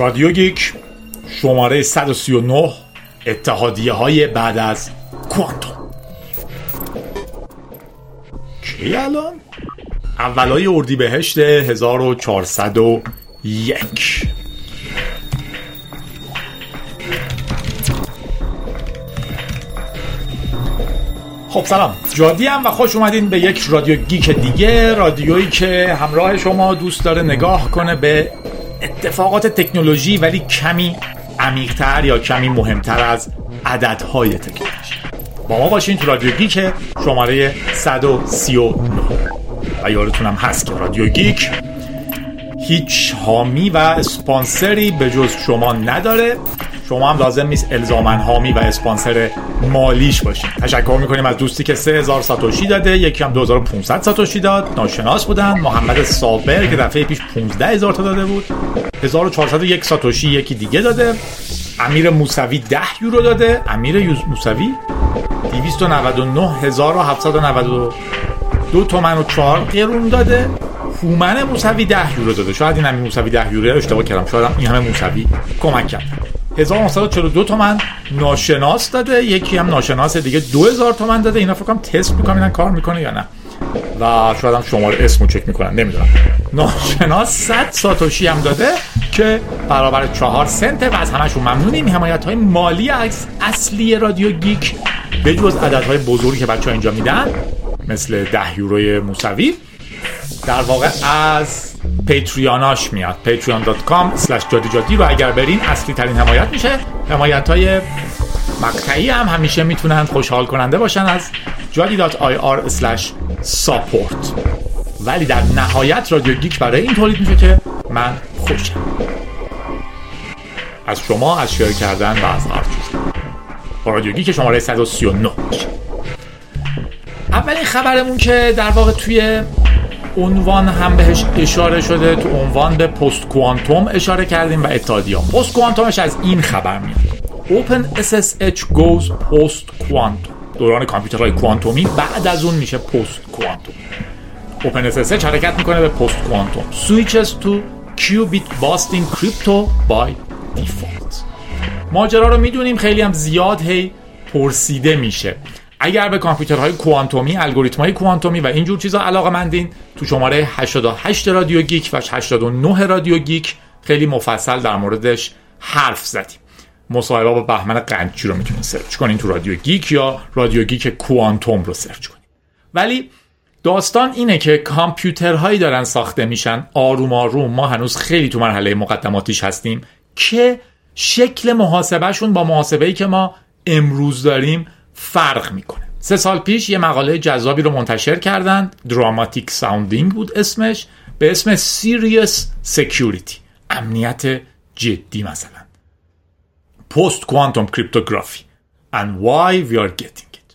رادیو گیک شماره 139 اتحادیه های بعد از کوانتوم کی الان؟ اولای اردی بهشت 1401 خب سلام جادی هم و خوش اومدین به یک رادیو گیک دیگه رادیویی که همراه شما دوست داره نگاه کنه به اتفاقات تکنولوژی ولی کمی عمیقتر یا کمی مهمتر از عددهای تکنولوژی. با ما باشین تو رادیو گیک شماره 139 و یادتونم هست که رادیو گیک هیچ حامی و اسپانسری به جز شما نداره. شما هم لازم نیست الزاما حامی و اسپانسر مالیش باشین. تشکر می‌کنیم از دوستی که 3000 ساتوشی داده یکی هم 2500 ساتوشی داد. ناشناس بودن. محمد صابر که دفعه پیش 15000 تا داده بود. 1401 ساتوشی یکی دیگه داده. امیر موسوی 10 یورو داده. امیر موسوی؟ 299792 تومن و 4 قرون داده. هومن موسوی 10 یورو داده. شاید این همین موسوی 10 یورو رو اشتباه کردم. شاید این همه موسوی کمک کرد. 1942 تومن ناشناس داده. یکی هم ناشناس دیگه 2000 تومن داده. اینا فکر کنم تست می‌کنن کار می‌کنه یا نه. و شاید هم شماره اسمو چک می‌کنن. نمی‌دونم. ناشناس 100 ساتوشی هم داده که برابر 4 سنت و از همشون ممنونیم. حمایت های مالی از اصلی رادیو گیک به جز عددهای بزرگی که بچه ها اینجا میدن مثل 10 یوروی موسوی در واقع از پیتریاناش میاد. Patreon.com slash جادی جادی. رو اگر برین اصلی ترین حمایت میشه. حمایت های مقطعی هم همیشه می‌تونن خوشحال کننده باشن از جادی.ir slash support. ولی در نهایت رادیو گیک برای این تولید میشه که من خوشم. از شما از شیر کردن و از هر چیز. رادیو گیک شماره 139 باشه اولین خبرمون که در واقع توی عنوان هم بهش اشاره شده تو عنوان به پست کوانتوم اشاره کردیم و اتحادیه پست کوانتومش از این خبر میاد. Open SSH goes post quantum دوران کامپیوترهای کوانتومی بعد از اون میشه post quantum Open SSH حرکت می‌کنه به post quantum switches to qubit busting crypto by default. ماجرا رو می‌دونیم خیلی هم زیاد هی پرسیده میشه. اگر به کامپیوترهای کوانتومی الگوریتم‌های کوانتومی و اینجور چیزا علاقه مندین تو شماره 88 رادیو گیک و 89 رادیو گیک خیلی مفصل در موردش حرف زدیم. مصاحبه با بهمن قنچی رو می‌تونید search کنین تو رادیو گیک یا رادیو گیک کوانتوم رو search کنین. ولی داستان اینه که کامپیوترهایی دارن ساخته میشن. آروم آروم. ما هنوز خیلی تو مرحله مقدماتیش هستیم. که شکل محاسبهشون با محاسبه‌ای که ما امروز داریم فرق می‌کنه. سه سال پیش یه مقاله جذابی رو منتشر کردند. dramatic sounding بود اسمش. به اسم Serious Security امنیت جدی مثلا. Post quantum cryptography and why we are getting it.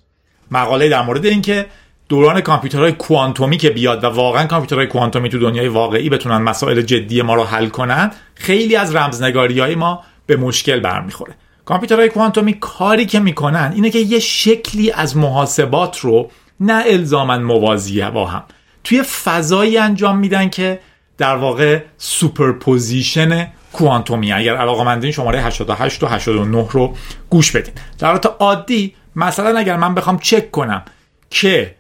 مقاله در مورد اینکه دوران کامپیوترهای کوانتومی که بیاد و واقعا کامپیوترهای کوانتومی تو دنیای واقعی بتونن مسائل جدی ما رو حل کنن خیلی از رمزنگاری های ما به مشکل برمیخوره. کامپیوترهای کوانتومی کاری که می‌کنن اینه که یه شکلی از محاسبات رو نه الزاما موازیه با هم. توی فضایی انجام میدن که در واقع superposition کوانتومی اگر علاقه شماره 88 و 89 رو گوش بدین. در حالت عادی مثلا اگر من بخوام چک کنم که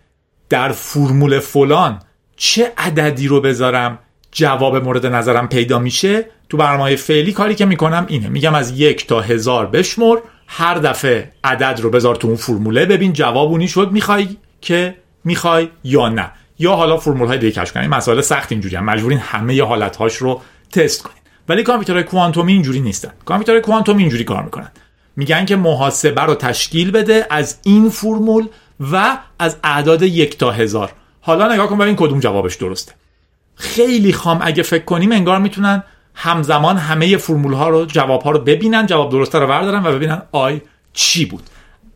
در فرمول فلان چه عددی رو بذارم جواب مورد نظرم پیدا میشه تو برنامه فعلی کاری که می‌کنم اینه. میگم از یک تا هزار بشمر هر دفعه عدد رو بذار تو اون فرموله ببین جواب اونی شد می‌خوای که می‌خوای یا نه. یا حالا فرمول های دیگه کشف کنید مسائل سخت اینجوری هم مجبورین همه حالت هاش رو تست کنید ولی کامپیوترهای کوانتومی اینجوری نیستن. کامپیوترهای کوانتومی اینجوری کار می‌کنن. میگن که محاسبه رو تشکیل بده از این فرمول و از اعداد یک تا هزار. حالا نگاه کن ببین کدوم جوابش درسته. خیلی خام اگه فکر کنیم انگار می‌تونن همزمان همه فرمول ها رو جواب ها رو ببینن جواب درسته رو بردارن و ببینن آی چی بود.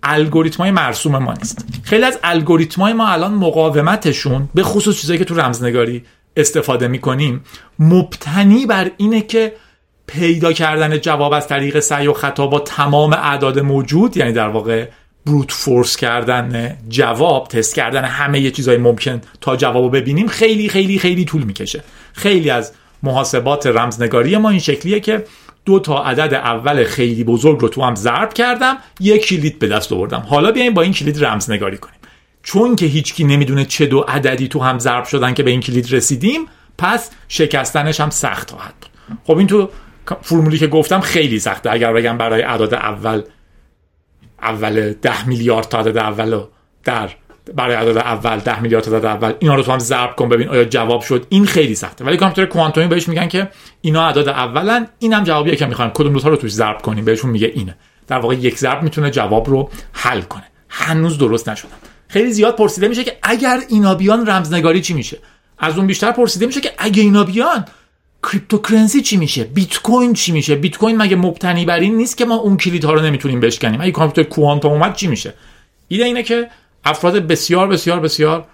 الگوریتم های مرسوم ما نیست. خیلی از الگوریتم های ما الان مقاومتشون به خصوص چیزایی که تو رمزنگاری استفاده می‌کنیم مبتنی بر اینه که پیدا کردن جواب از طریق سعی و خطا با تمام اعداد موجود یعنی در واقع بروت فورس کردن جواب تست کردن همه یه چیزای ممکن تا جواب ببینیم خیلی خیلی خیلی طول می‌کشه. خیلی از محاسبات رمزنگاری ما این شکلیه که دو تا عدد اول خیلی بزرگ رو تو هم ضرب کردم یک کلید به دست آوردم. حالا بیایم با این کلید رمزنگاری کنیم. چون که هیچکی نمی‌دونه چه دو عددی تو هم ضرب شدن که به این کلید رسیدیم پس شکستنش هم سخت خواهد بود. خب این تو فرمولی که گفتم خیلی سخته. اگر بگم برای اعداد اول اول ده میلیارد تا عدد اول در برای عدد اول 10 میلیارد عدد اول اینا رو تو هم ضرب کن ببین آیا جواب شد. این خیلی سخته. ولی کامپیوتر کوانتومی بهش میگن که اینا اعداد اولن اینم جوابیه که می‌خوایم. کدوم دو تا رو توش ضرب کنیم؟ بهشون میگه اینه. در واقع یک ضرب می‌تونه جواب رو حل کنه. هنوز درست نشدم خیلی زیاد پرسیده میشه که اگر اینا بیان رمزنگاری چی میشه؟ از اون بیشتر پرسیده میشه که اگه اینا بیان cryptocurrency چی میشه؟ بیت کوین چی میشه؟ بیت کوین مگه مبتنی بر این نیست که ما اون کلیدها رو نمی‌تونیم بشکنیم؟ اگه کامپیوتر کوانتوم اومد چی میشه؟ ایده اینه که افراد بسیار بسیار بسیار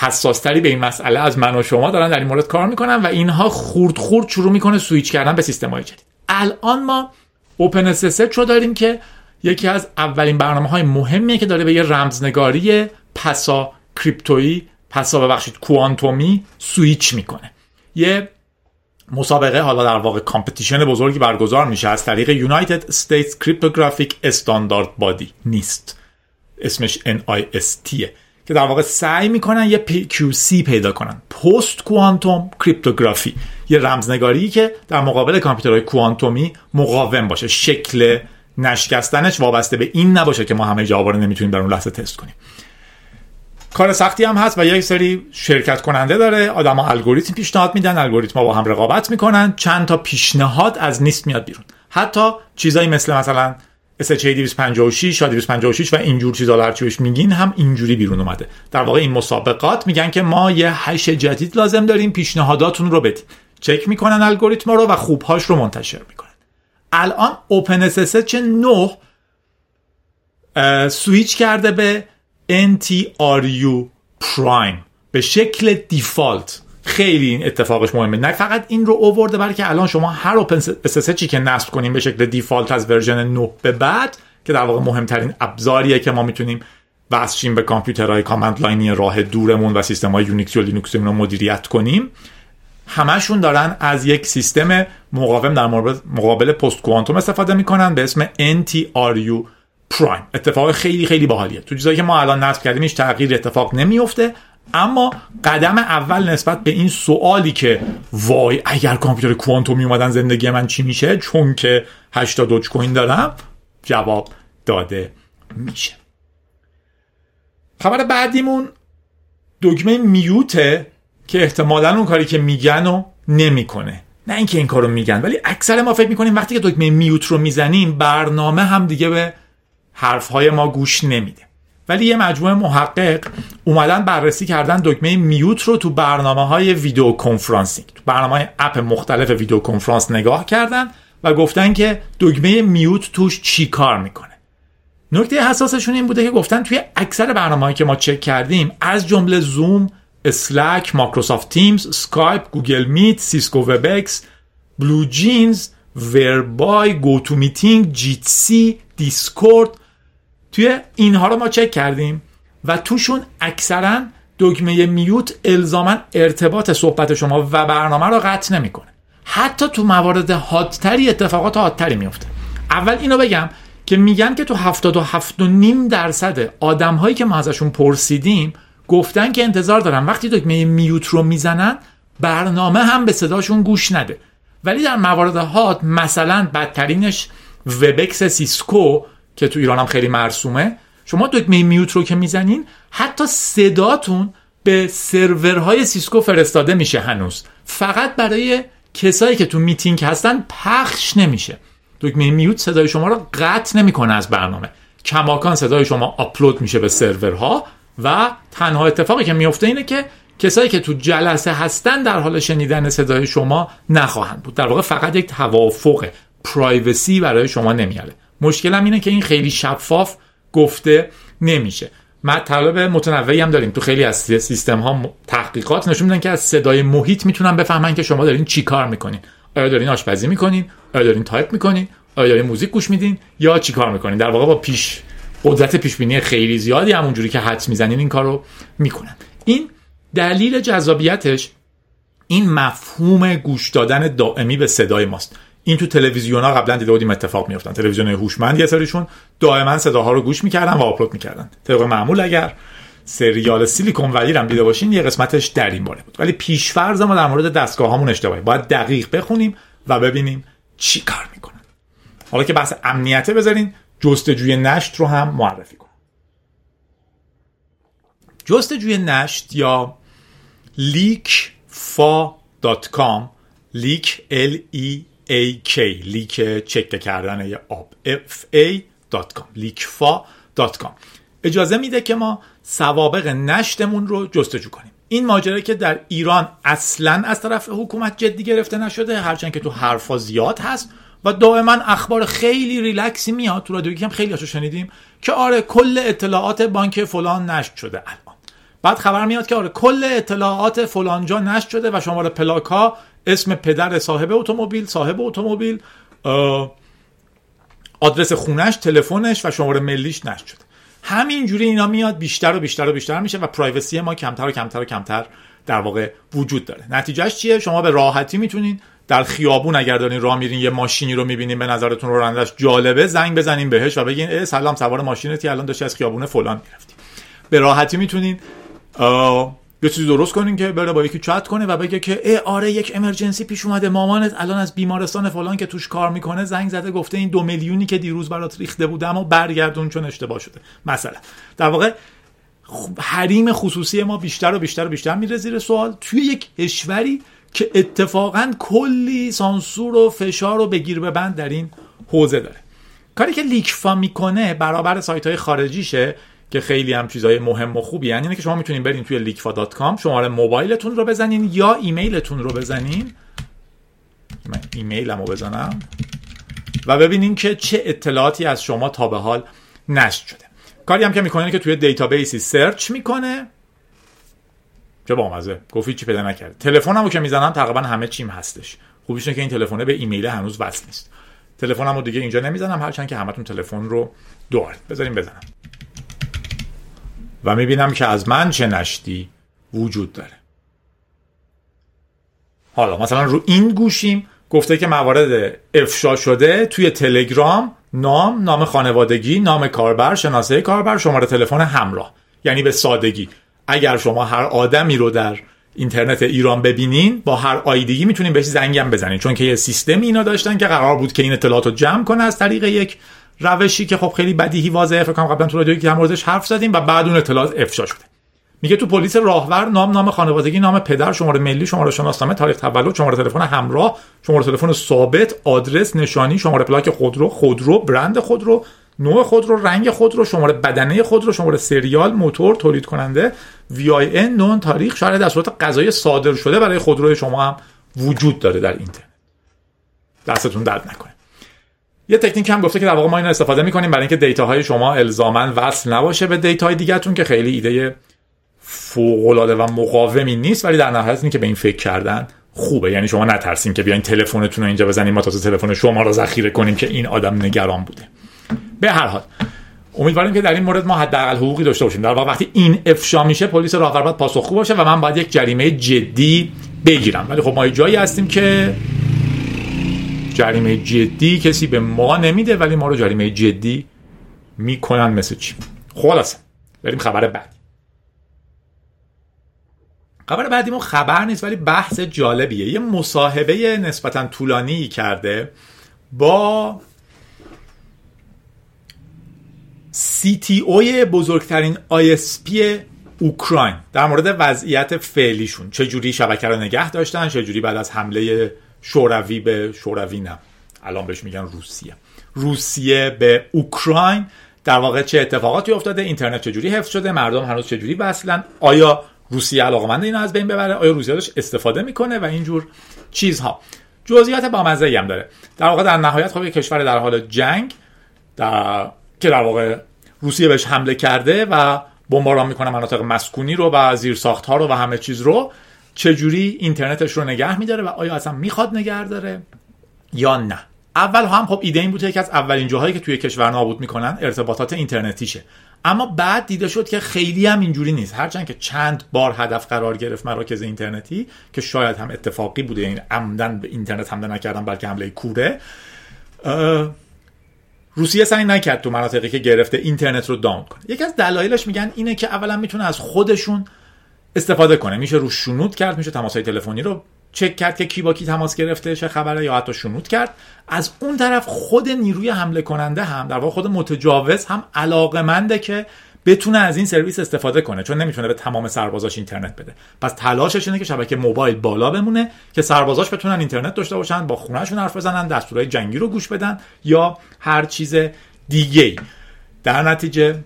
حساستری به این مسئله از من و شما دارن در این مورد کار می‌کنن و اینها خورد خورد شروع می‌کنه سویچ کردن به سیستم های جدید. الان ما Open رو داریم که یکی از اولین برنامه های مهمیه که داره به یه رمزنگاری پسا crypto یی پسا ببخشید کوانتومی سویچ می‌کنه. یه مسابقه حالا در واقع competition بزرگی برگزار میشه از طریق United States Cryptographic Standard Body. NIST. اسمش NIST که در واقع سعی می‌کنن یه PQC پیدا کنن. پست کوانتوم کریپتوگرافی یه رمزنگاری که در مقابل کامپیوترهای کوانتومی مقاوم باشه. شکل نشکستنش وابسته به این نباشه که ما همه جوابا رو نمی‌تونیم در اون لحظه تست کنیم. کار سختی هم هست و یک سری شرکت کننده داره آدما الگوریتم پیشنهاد میدن الگوریتم با هم رقابت می‌کنن. چند تا پیشنهاد از نیست میاد بیرون. حتی چیزایی مثل مثلا SHA 256 یا 256 و اینجور چیزا هرچی بهش میگین هم اینجوری بیرون اومده. در واقع این مسابقات میگن که ما یه هش جدید لازم داریم پیشنهاداتون رو بدیم چک می‌کنن الگوریتم رو و خوبهاش رو منتشر می‌کنن. الان اوپن چه 9 سویچ کرده به NTRU پرایم به شکل دیفالت. خیلی این اتفاقش مهمه. نه فقط این رو اوورده بلکه الان شما هر اوپن چی که نصب کنیم به شکل default از version 9 به بعد که در واقع مهمترین ابزاریه که ما می‌تونیم وصل شیم به کامپیوترهای command line ی راه دورمون و سیستم های یونیکس و لینوکس رو مدیریت کنیم. همشون دارن از یک سیستم مقاوم در مقابل post quantum استفاده می‌کنن به اسم NTRU Prime اتفاق خیلی خیلی باحالیه. تو چیزایی که ما الان نصب کردیم هیچ تغییر اتفاق نمیفته اما قدم اول نسبت به این سوالی که وای اگر کامپیوتر کوانتومی اومدن زندگی من چی میشه؟ چون که 8 دوج کوین دارم جواب داده میشه. خبر بعدیمون دکمه میوته که احتمالا اون کاری که میگن و نمی‌کنه. نه اینکه این کارو میگن ولی اکثر ما فکر می‌کنیم وقتی که دکمه میوت رو می‌زنیم برنامه هم دیگه به حرفهای ما گوش نمیده. ولی یه مجموعه محقق اومدن بررسی کردن دکمه mute رو تو برنامه های video conferencing تو برنامه های app مختلف ویدیو کنفرانس نگاه کردن و گفتن که دکمه mute توش چی کار می‌کنه. نکته حساسشون این بوده که گفتن توی اکثر برنامه که ما چک کردیم از جمله Zoom، Slack، Microsoft Teams، Skype، Google Meet، Cisco Webex، BlueJeans، Whereby، GoToMeeting، Jitsi، Discord توی اینها رو ما چک کردیم و توشون اکثرا دکمه میوت الزاما ارتباط صحبت شما و برنامه رو قطع نمی‌کنه. حتی تو موارد حادتری اتفاقات حادتری میفته اول اینو بگم که میگن که تو 77 نیم درصد آدم هایی که ما ازشون پرسیدیم گفتن که انتظار دارن. وقتی دکمه میوت رو می‌زنن برنامه هم به صداشون گوش نده. ولی در موارد حاد مثلا بدترینش Webex Cisco که تو ایران هم خیلی مرسومه. شما دکمه mute رو که می‌زنین حتی صداتون به سرورهای سیسکو فرستاده میشه هنوز. فقط برای کسایی که تو میتینگ هستن پخش نمیشه. دکمه mute صدای شما رو قطع نمی‌کنه از برنامه. کماکان صدای شما آپلود میشه به سرورها و تنها اتفاقی که میفته اینه که کسایی که تو جلسه هستن در حال شنیدن صدای شما نخواهند بود. در واقع فقط یک توافق privacy برای شما نمیاره. مشکلم اینه که این خیلی شفاف گفته نمیشه. مطالب متنوعی هم داریم. تو خیلی از سیستم ها تحقیقات نشون میدن که از صدای محیط می‌تونن بفهمن که شما دارین چی کار می‌کنین. آیا دارین آشپزی می‌کنین؟ آیا دارین تایپ می‌کنین؟ آیا دارین موزیک گوش میدین؟ یا چی کار می‌کنین؟ در واقع با پیش قدرت پیش بینی خیلی زیادی همونجوری که حدس می‌زنین این کارو می‌کنن. این دلیل جذابیتش این مفهوم گوش دادن دائمی به صدای ماست. این تو تلویزیون ها قبلا دیده بودیم اتفاق میافتن تلویزیون هوشمند یه سریشون دائما صداها رو گوش می‌کردن و آپلود می‌کردن. طبق معمول اگر سریال سیلیکون ولی هم دیده باشین یه قسمتش در این باره بود. ولی پیشفرض ما در مورد دستگاه هامون اشتباهی. باید دقیق بخونیم و ببینیم چی کار می‌کنن. حالا که بحث امنیته بذارین جستجوی نشت رو هم معرفی کنم. جستجوی نشت یا leakfa.com leak l e a k لیک چک کردن آب. F a.com leakfa.com اجازه میده که ما سوابق نشتمون رو جستجو کنیم. این ماجرا که در ایران اصلا از طرف حکومت جدی گرفته نشده هرچند که تو حرفا زیاد هست و دائما اخبار خیلی ریلکسی میاد. تو رادیو هم خیلی هاشو شنیدیم که آره کل اطلاعات بانک فلان نشت شده الان. بعد خبر میاد که آره کل اطلاعات فلان جا نشت شده و شماره پلاک ها اسم پدر صاحب اتومبیل صاحب اتومبیل آدرس خونش تلفنش و شماره ملیش نشت شده. همینجوری اینا میاد بیشتر و بیشتر و بیشتر میشه و پرایوسی ما کمتر و کمتر و کمتر در واقع وجود داره. نتیجهش چیه؟ شما به راحتی می‌تونین در خیابون اگر دارین راه میرین یه ماشینی رو می‌بینین به نظرتون رانندش جالبه زنگ بزنین بهش و بگین سلام سوار ماشینتی الان داشتی از خیابون فلان می‌رفتی. به راحتی می‌تونین یه چیزی درست کنین که بره با یکی چت کنه و بگه که ای آره یک امرجنسی پیش اومده. مامانت الان از بیمارستان فلان که توش کار می‌کنه زنگ زده گفته این دو میلیونی که دیروز برات ریخته بودم و برگردون چون اشتباه شده. مثلا. در واقع حریم خصوصی ما بیشتر و بیشتر و بیشتر میره زیر سوال. توی یک کشوری که اتفاقا کلی سانسور و فشار و بگیر ببند در این حوزه داره. کاری که leakfa می‌کنه برابر سایت های خارجیشه که خیلی هم چیزای مهم و خوبی یعنی که شما می‌تونین برین توی leakfa.com شماره موبایلتون رو بزنین یا ایمیلتون رو بزنین. من ایمیلمو بزنم. و ببینین که چه اطلاعاتی از شما تا به حال نشت شده. کاری هم که می‌کنه که توی دیتابیسی search می‌کنه. چه بامزه. گفتی چی پیدا نکرده. تلفنمو که می‌زنم تقریبا همه چیم هستش. خوبیش که این تلفنه به ایمیل هنوز وصل نیست. تلفنمو دیگه اینجا نمی‌زنم. هرچند که همتون تلفن رو دارید بذاریم بزنم. و می‌بینم که از من چه نشتی وجود داره. حالا مثلا رو این گوشیم گفته که موارد افشا شده توی تلگرام نام نام خانوادگی نام کاربر شناسه کاربر شماره تلفن همراه. یعنی به سادگی. اگر شما هر آدمی رو در اینترنت ایران ببینین با هر آیدیگی می‌تونین بهش زنگم بزنین. چون که یه سیستم اینا داشتن که قرار بود که این اطلاعات رو جمع کنه از طریق یک روشی که خب خیلی بدیهی واضحه فکر کنم قبلا تو رادیو که موردش حرف زدیم و بعد اون اطلاعات افشا شده. میگه تو پلیس راهور نام نام خانوادگی نام پدر شماره ملی شماره شناسنامه تاریخ تولد شماره تلفن همراه شماره تلفن ثابت آدرس نشانی شماره پلاک خودرو خودرو برند خودرو نوع خودرو رنگ خودرو شماره بدنه خودرو شماره سریال موتور تولید کننده وی نون تاریخ شاید در صورت قضایی صادر شده برای خودرو شما هم وجود داره در اینترنت. دستتون درد نکنه. یه تکنیک هم گفته که در واقع ما این استفاده می‌کنیم برای اینکه دیتاهای شما الزاما وصل نباشه به دیتاهای دیگهتون که خیلی ایده فوق و مقاومی نیست ولی در نهایت این که به این فکر کردن خوبه. یعنی شما نترسین که بیاین تلفنتون رو اینجا بزنیم ما تازه تلفن شما رو ذخیره کنیم که این آدم نگران بوده. به هر حال امیدواریم که در این مورد ما حداقل حقوقی داشته باشیم. در واقع وقتی این افشا میشه پلیس راهور باید پاسخگو باشه و من باید یک جریمه جدی بگیرم. ولی خب ما جایی هستیم که جریمه جدی کسی به ما نمیده ولی ما رو جریمه جدی می‌کنن مثل چی؟ خلاصه. بریم خبر بعد خبر بعدی ما خبر نیست ولی بحث جالبیه. یه مصاحبه نسبتا طولانی کرده با CTO بزرگترین ISP اوکراین در مورد وضعیت فعلیشون. چجوری شبکه رو نگه داشتن؟ چجوری بعد از حمله شوروی به شوروی نه. الان بهش میگن روسیه. روسیه به اوکراین. در واقع چه اتفاقاتی افتاده؟ اینترنت چجوری حفظ شده؟ مردم هنوز چجوری وصلن؟ آیا روسیه علاقمند اینو از بین ببره؟ آیا روسیه داشت استفاده می‌کنه؟ و اینجور چیزها. جزئیات بامزه هم داره. در واقع در نهایت خب کشور در حال جنگ در... که در واقع روسیه بهش حمله کرده و بمباران می‌کنه مناطق مسکونی رو و زیرساخت ها رو و همه چیز رو. چجوری اینترنتش رو نگه میداره و آیا اصلا می‌خواد نگه داره یا نه. اول هم خب ایده این بوده که از اولین جاهایی که توی کشور نابود می‌کنن ارتباطات اینترنتیشه. اما بعد دیده شد که خیلی هم اینجوری نیست. هرچند که چند بار هدف قرار گرفت مراکز اینترنتی که شاید هم اتفاقی بوده یعنی عمدن به اینترنت حمله نکردن بلکه حمله کوره. روسیه سعی نکرد تو مناطقی که گرفته اینترنت رو داون کنه. یکی از دلایلش میگن اینه که اولا می‌تونه از خودشون استفاده کنه. میشه رو شنود کرد میشه تماسهای تلفنی رو چک کرد که کی با کی تماس گرفته چه خبره یا حتی شنود کرد. از اون طرف خود نیروی حمله کننده هم در واقع خود متجاوز هم علاقمنده که بتونه از این سرویس استفاده کنه چون نمی‌تونه به تمام سربازاش اینترنت بده. پس تلاشش اینه که شبکه موبایل بالا بمونه که سربازاش بتونن اینترنت داشته باشن با خونهشون حرف بزنن دستورهای جنگی رو گوش بدن یا هر چیز دیگه در نتیجه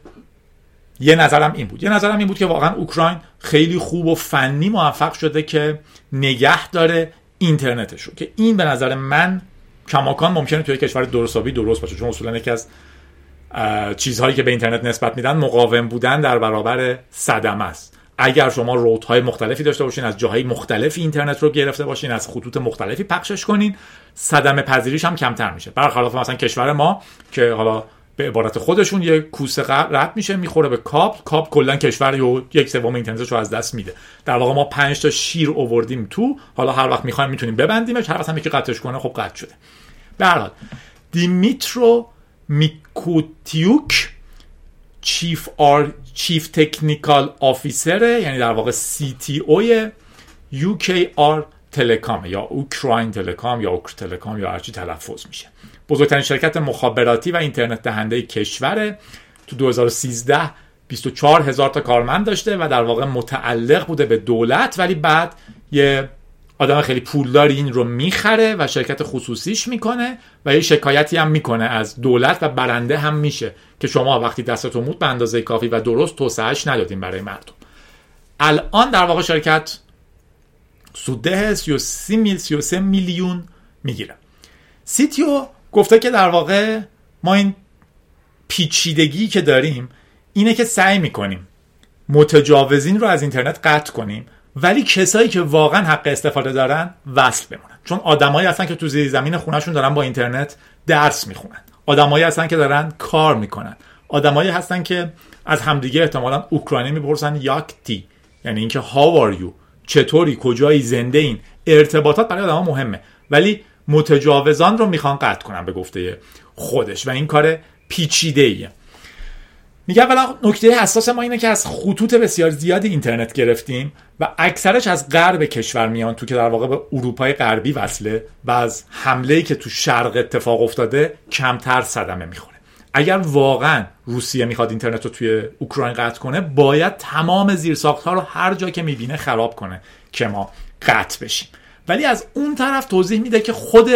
یه نظرم این بود. یه نظرم این بود که واقعا اوکراین خیلی خوب و فنی موفق شده که نگه داره اینترنتش رو که این به نظر من کماکان ممکنه توی کشور درستابی درست باشه چون اصولا یکی از چیزهایی که به اینترنت نسبت میدن مقاوم بودن در برابر صدمه است. اگر شما رودهای مختلفی داشته باشین از جاهای مختلفی اینترنت رو گرفته باشین از خطوط مختلفی پخشش کنین صدمه پذیریش هم کمتر میشه. برخلاف مثلا کشور ما که حالا به عبارت خودشون یه کوسه رد میشه می‌خوره به کاب کاب کلا کشور یو یک سوم اینترنتش رو از دست میده. در واقع ما 5 تا شیر اووردیم تو. حالا هر وقت می‌خوایم می‌تونیم ببندیمش. هر وقت هم یکی قطعش کنه خب قطع شده. به هر حال دیمیترو میکوتیوک چیف آر چیف تکنیکال آفیسره یعنی در واقع سی تی اوی آر تلکام یا اوکراین تلکام یا اوکر تلکام یا هرچی تلفظ میشه. بزرگترین شرکت مخابراتی و اینترنت دهنده کشور تو 2013 24 هزار تا کارمند داشته و در واقع متعلق بوده به دولت ولی بعد یه آدم خیلی پولداری این رو می‌خره و شرکت خصوصیش می‌کنه و یه شکایتی هم می‌کنه از دولت و برنده هم میشه که شما وقتی دستتون بود به اندازه کافی و درست توسعهش ندادین برای مردم. الان در واقع شرکت سوده 33 میلیون می‌گیره. CTO گفته که در واقع ما این پیچیدگی که داریم اینه که سعی می‌کنیم متجاوزین رو از اینترنت قطع کنیم ولی کسایی که واقعا حق استفاده دارن وصل بمونن. چون آدمایی هستن که تو زیر زمین خونهشون دارن با اینترنت درس می‌خونن. آدمایی هستن که دارن کار می‌کنن. آدمایی هستن که از همدیگه احتمالا اوکراینی می‌پرسن یاکتی یعنی اینکه هاو یو چطوری؟ کجایی؟ زنده این؟ ارتباطات برای آدما مهمه. ولی متجاوزان رو می‌خوان قطع کنن به گفته خودش و این کار پیچیده ایه میگه اولا نکته حساس ما اینه که از خطوط بسیار زیادی اینترنت گرفتیم و اکثرش از غرب کشور میان تو که در واقع به اروپای غربی وصله و از حمله که تو شرق اتفاق افتاده کمتر صدمه می‌خوره. اگر واقعا روسیه می‌خواد اینترنت رو توی اوکراین قطع کنه باید تمام زیرساخت ها رو هر جا که می‌بینه خراب کنه که ما قطع بشیم. ولی از اون طرف توضیح میده که خود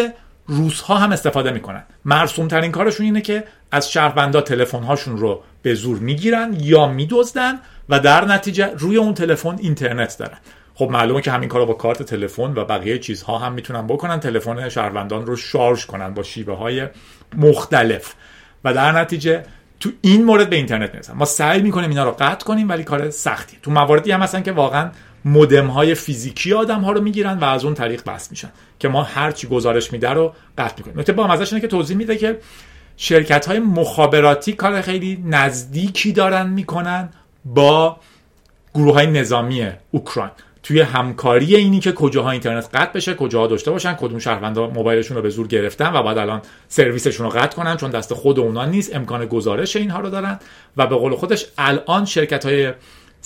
روس ها هم استفاده می‌کنن. مرسوم ترین کارشون اینه که از شهروندا تلفن هاشون رو به زور می‌گیرن یا میدزدن و در نتیجه روی اون تلفن اینترنت دارن. خب معلومه که همین کارو با کارت تلفن و بقیه چیزها هم می‌تونن بکنن. تلفن شهروندان رو شارژ کنن با شیوه های مختلف. و در نتیجه تو این مورد به اینترنت می‌رسن. ما سعی می‌کنیم اینا رو قطع کنیم ولی کار سختی. تو مواردی هم هستن که واقعا مودم های فیزیکی آدم ها رو می‌گیرن و از اون طریق بس میشن که ما هر چی گزارش میده رو قطع می‌کنیم. نکته با اینه که توضیح میده که شرکت های مخابراتی کار خیلی نزدیکی دارن می‌کنن با گروه های نظامی اوکراین. توی همکاری اینی که کجاها اینترنت قطع بشه کجاها داشته باشن کدوم شهروندا موبایلشون رو به زور گرفتن و بعد الان سرویسشون رو قطع کنن چون دست خود اونا نیست امکان گزارش اینها رو دارن و به قول خودش الان شرکت های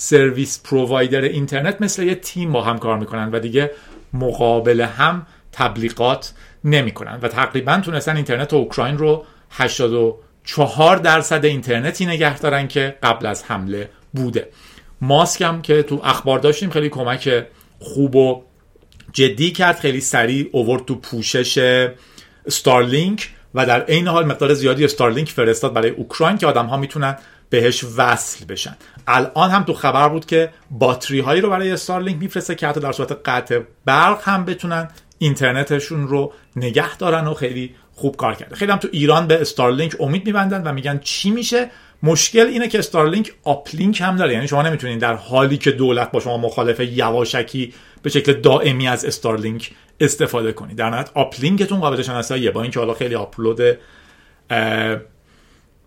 سرویس پرووایدر اینترنت مثل یه تیم با هم کار می‌کنن و دیگه مقابل هم تبلیغات نمی‌کنن. و تقریبا تونستن اینترنت اوکراین رو 84 درصد اینترنتی نگه دارن که قبل از حمله بوده. ماسک هم که تو اخبار داشتیم خیلی کمک خوب و جدی کرد خیلی سریع آورد تو پوشش استارلینک و در عین حال مقدار زیادی استارلینک فرستاد برای اوکراین که آدم ها می‌تونن بهش وصل بشن. الان هم تو خبر بود که باتری هایی رو برای استارلینک میفرسته که حتی در صورت قطع برق هم بتونن اینترنتشون رو نگه دارن و خیلی خوب کار کرده. خیلی هم تو ایران به استارلینک امید میبندن و میگن چی میشه؟ مشکل اینه که استارلینک uplink هم داره. یعنی شما نمی‌تونین در حالی که دولت با شما مخالف یواشکی به شکل دائمی از استارلینک استفاده کنید در نهایت uplinkتون قابل شناساییه. با اینکه حالا خیلی آپلود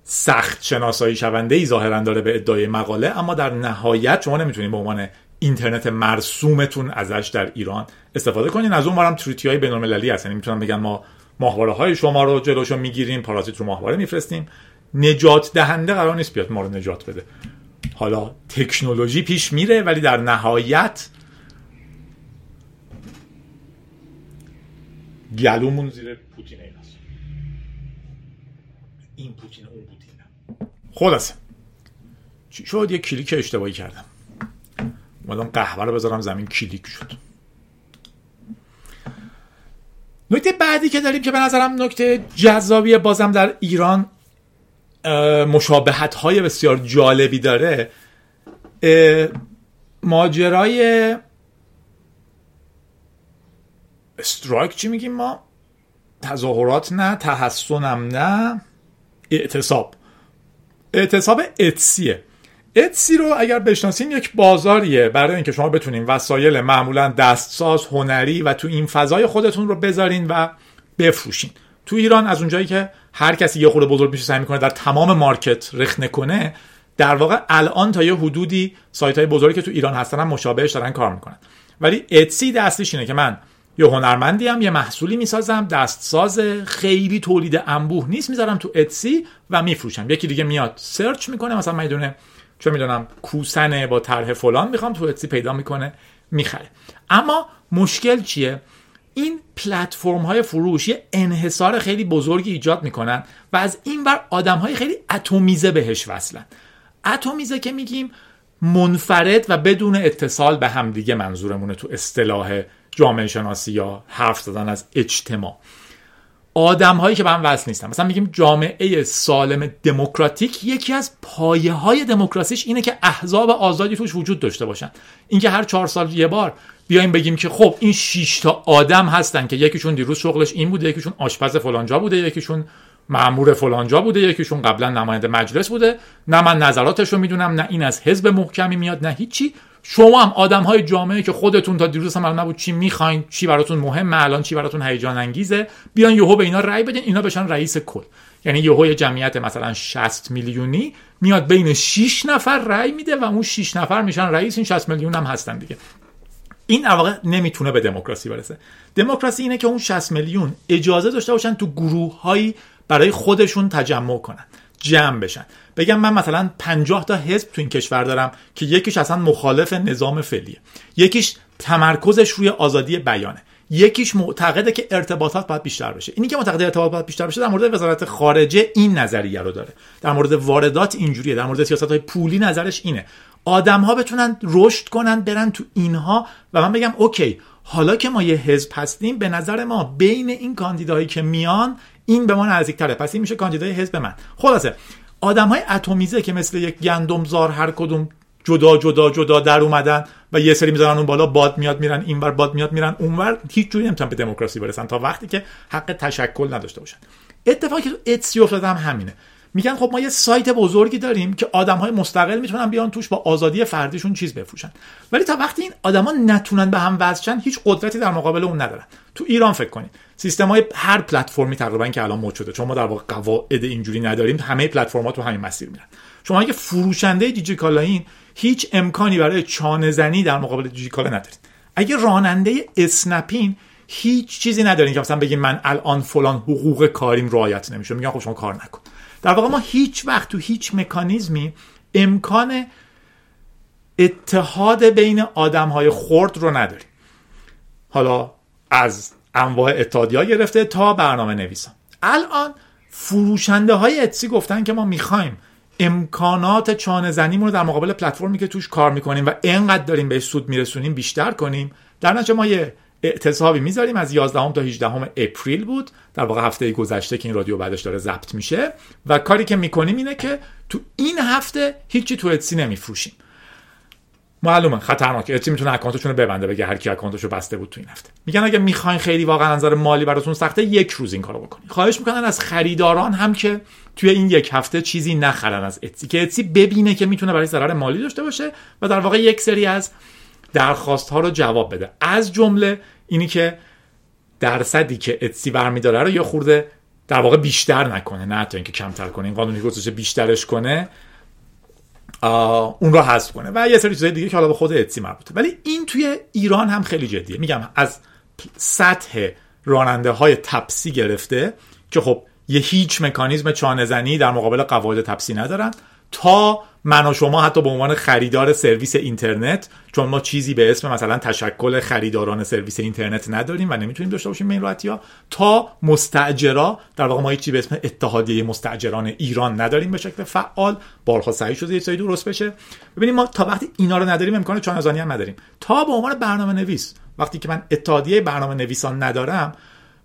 سخت شناسایی شونده ای ظاهرا داره به ادعای مقاله اما در نهایت شما نمی‌تونید به عنوان اینترنت مرسومتون ازش در ایران استفاده کنین. از اون برم treaty های بین‌المللی هست یعنی می‌تونن بگن ما ماهواره های شما رو جلوشو می‌گیریم پارازیت رو ماهواره میفرستیم. نجات دهنده قرار نیست بیاد ما رو نجات بده. حالا تکنولوژی پیش میره ولی در نهایت گلومون زیر پوتین این پوتین خلاصه چی شد؟ یه کلیک اشتباهی کردم. اومدم قهوه رو بذارم زمین کلیک شد. نکته بعدی که داریم که به نظرم نکته جذابی بازم در ایران مشابهت های بسیار جالبی داره. ماجرای استرایک چی میگیم ما؟ تظاهرات نه تحسنم نه اعتصاب. اعتصاب اتسیه. اتسی رو اگر بشناسیم یک بازاریه برای اینکه شما بتونین وسایل معمولا دستساز هنری و تو این فضای خودتون رو بذارین و بفروشین. تو ایران از اونجایی که هر کسی یه خورده بزرگ میشه سعی می‌کنه در تمام مارکت رخنه کنه در واقع الان تا یه حدودی سایت های بزرگی که تو ایران هستن هم مشابهش دارن کار می‌کنن. ولی اتسی دستش اینه که من یه هنرمندی هم یه محصولی می‌سازم دستساز خیلی تولید انبوه نیست می‌ذارم تو اتسی و میفروشم. یکی دیگه میاد سرچ می‌کنه مثلا می‌دونه چه می‌دونم کوسنه با طرح فلان می‌خوام تو اتسی پیدا می‌کنه می‌خره. اما مشکل چیه؟ این پلتفرم های فروش یه انحصار خیلی بزرگی ایجاد می‌کنن و از این بر آدم های خیلی اتمیزه بهش وصلن. اتمیزه که میگیم منفرد و بدون اتصال به همدیگه منظورمونه تو اصطلاح جامعه شناسی یا حرف زدن از اجتماع. آدم هایی که به هم وصل نیستن. مثلا میگیم جامعه سالم دموکراتیک یکی از پایه های دموکراسیش اینه که احزاب آزادی توش وجود داشته باشن. اینکه هر چهار سال یه بار بیایم بگیم که خب این 6 تا آدم هستن که یکیشون دیروز شغلش این بوده یکیشون آشپز فلانجا بوده یکیشون معمور فلانجا بوده یکیشون قبلا نماینده مجلس بوده. نه من نظراتش رو می‌دونم نه این از حزب محکمی میاد نه هیچی. شما هم آدم های جامعه که خودتون تا دیروز هم نبود چی می‌خواین چی براتون مهمه الان چی براتون هیجان انگیزه بیان یهو به اینا رأی بدین اینا بشن رئیس کل. یعنی یهو یه جمعیت مثلا 60 میلیونی میاد بین 6 نفر رأی میده و اون 6 نفر میشن رئیس این 60 میلیون هم هستن دیگه. این واقع نمی‌تونه به دموکراسی برسه. دموکراسی اینه که اون 60 میلیون اجازه داشته باشن تو گروه برای خودشون تجمع کنن جمع بشن. بگم من مثلا 50 تا حزب تو این کشور دارم که یکیش اصلا مخالف نظام فعلیه. یکیش تمرکزش روی آزادی بیانه. یکیش معتقده که ارتباطات باید بیشتر بشه. اینی که معتقد ارتباطات باید بیشتر بشه در مورد وزارت خارجه این نظریه رو داره. در مورد واردات اینجوریه. در مورد سیاست های پولی نظرش اینه. آدم ها بتونن رشد کنن برن تو اینها و من بگم اوکی حالا که ما یه حزب هستیم به نظر ما بین این کاندیداهایی که میان این به ما نزدیکتره. پس این میشه کاندیدای حزب من. خلاصه آدم های اتمیزه که مثل یک گندمزار هر کدوم جدا جدا جدا در اومدن و یه سری می‌ذارن اون بالا باد میاد میرن اینور باد میاد میرن اونور هیچ جوری نمی‌تونن به دموکراسی برسن تا وقتی که حق تشکل نداشته باشن. اتفاقی که تو اتسی افتاده هم همینه. میگن خب ما یه سایت بزرگی داریم که آدم های مستقل می‌تونن بیان توش با آزادی فردیشون چیز بفروشن. ولی تا وقتی این آدما نتونن به هم وصل هیچ قدرتی در مقابل اون ندارن. تو ایران فکر کنید. سیستم های هر پلتفرمی تقریبا که الان موجود شده چون ما در واقع قواعد اینجوری نداریم همه پلتفرم تو همین مسیر میرن. شما اگه فروشنده دیجیکالا هیچ امکانی برای چانه زنی در مقابل دیجیکالا ندارید. اگه راننده اسنپین هیچ چیزی ندارین که مثلا بگین من الان فلان حقوق کاریم رعایت نمیشه. میگن خب شما کار نکن. در واقع ما هیچ وقت تو هیچ مکانیزمی امکان اتحاد بین آدم های خرد رو نداریم. حالا از انواع اتحادی گرفته تا برنامه نویسان. الان فروشنده های اتسی گفتن که ما می‌خوایم امکانات چانه زنیمون رو در مقابل پلتفرمی که توش کار می‌کنیم و انقدر داریم بهش سود میرسونیم بیشتر کنیم در نتیجه ما یه اعتصابی می‌ذاریم. از 11 تا 18 اپریل بود. در واقع هفته گذشته که این رادیو بعدش داره ضبط میشه. و کاری که می‌کنیم اینه که تو این هفته هیچی تو اتسی نمیفروشیم. معلومه خطرناکه اتسی می‌تونه اکانتشون رو ببنده بگه هر کی اکانتشو بسته بود تو این هفته. میگن اگه می‌خواین خیلی واقعا نظر مالی براتون سخته یک روز این کارو بکنید. خواهش می‌کنن از خریداران هم که توی این یک هفته چیزی نخرن از اتسی. که اتسی ببینه که می‌تونه برای ضرر مالی داشته باشه و در واقع یک سری از درخواست ها رو جواب بده. از جمله اینی که درصدی که اتسی برمیداره رو یا خورده در واقع بیشتر نکنه. نه تا اینکه کمتر کنه. این قانونی گذاشته بیشترش کنه اون رو حذف کنه. و یه سری چیزای دیگه که حالا به خود اتسی مربوطه. ولی این توی ایران هم خیلی جدیه. میگم از سطح راننده های تپسی گرفته که خب یه هیچ مکانیزم چانه در مقابل قواعد تپسی ندارن تا من و شما حتی به عنوان خریدار سرویس اینترنت چون ما چیزی به اسم مثلا تشکل خریداران سرویس اینترنت نداریم و نمی‌تونیم داشته باشیم به این راحتی ها تا مستاجرا در واقع ما چیزی به اسم اتحادیه مستاجران ایران نداریم به شکل فعال. بارها سعی شده یه درست بشه. ببینیم ما تا وقتی اینا رو نداریم امکان چانه‌زنی هم نداریم. تا به عنوان برنامه نویس وقتی که من اتحادیه برنامه نویسان ندارم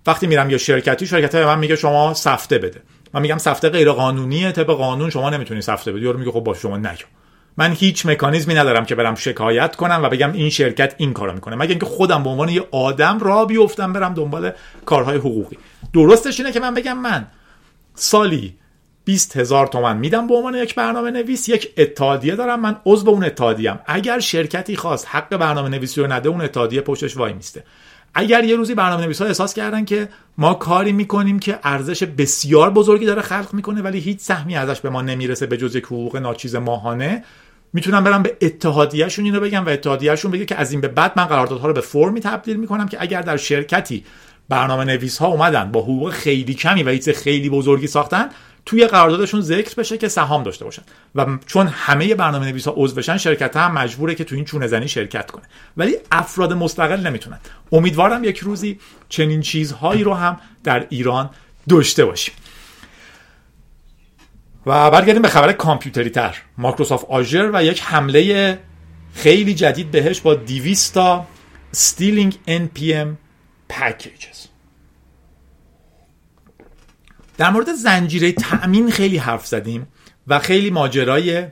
وقتی میرم یا شرکتی شرکت من میگه شما سفته بده. من میگم سفته غیر قانونیه طبق قانون شما نمی‌تونی سفته بدی. یارو میگه خب با شما نگو من هیچ مکانیزمی ندارم که برم شکایت کنم و بگم این شرکت این کارو می‌کنه. مگه اینکه خودم به عنوان یه آدم را بیفتم برم دنبال کارهای حقوقی. درستش اینه که من بگم من سالی 20 هزار تومن میدم به عنوان یک برنامه نویس یک اتحادیه دارم. من عضو اون اتحادیه اگر شرکتی خواست حق برنامه نویسی رو نده اون اتحادیه پشتش وای میسته. اگر یه روزی برنامه نویس احساس کردن که ما کاری می‌کنیم که ارزش بسیار بزرگی داره خلق می‌کنه ولی هیچ سهمی ازش به ما نمی‌رسه به جز یک حقوق ناچیز ماهانه می‌تونم برم به اتحادیهشون اینو بگم و اتحادیهشون بگه که از این به بعد من قراردادها رو به فرمی تبدیل می‌کنم که اگر در شرکتی برنامه نویس ها اومدن با حقوق خیلی کمی و هیچ خیلی بزرگی ساختن توی قراردادشون ذکر بشه که سهام داشته باشن. و چون همه برنامه نویس ها عضو بشن شرکت هم مجبوره که تو این چونه زنی شرکت کنه. ولی افراد مستقل نمی‌تونن. امیدوارم یک روزی چنین چیزهایی رو هم در ایران داشته باشیم. و برگردیم به خبر کامپیوتری تر مایکروسافت آژر و یک حمله خیلی جدید بهش با 200 تا stealing npm packages. در مورد زنجیره تأمین خیلی حرف زدیم و خیلی ماجرای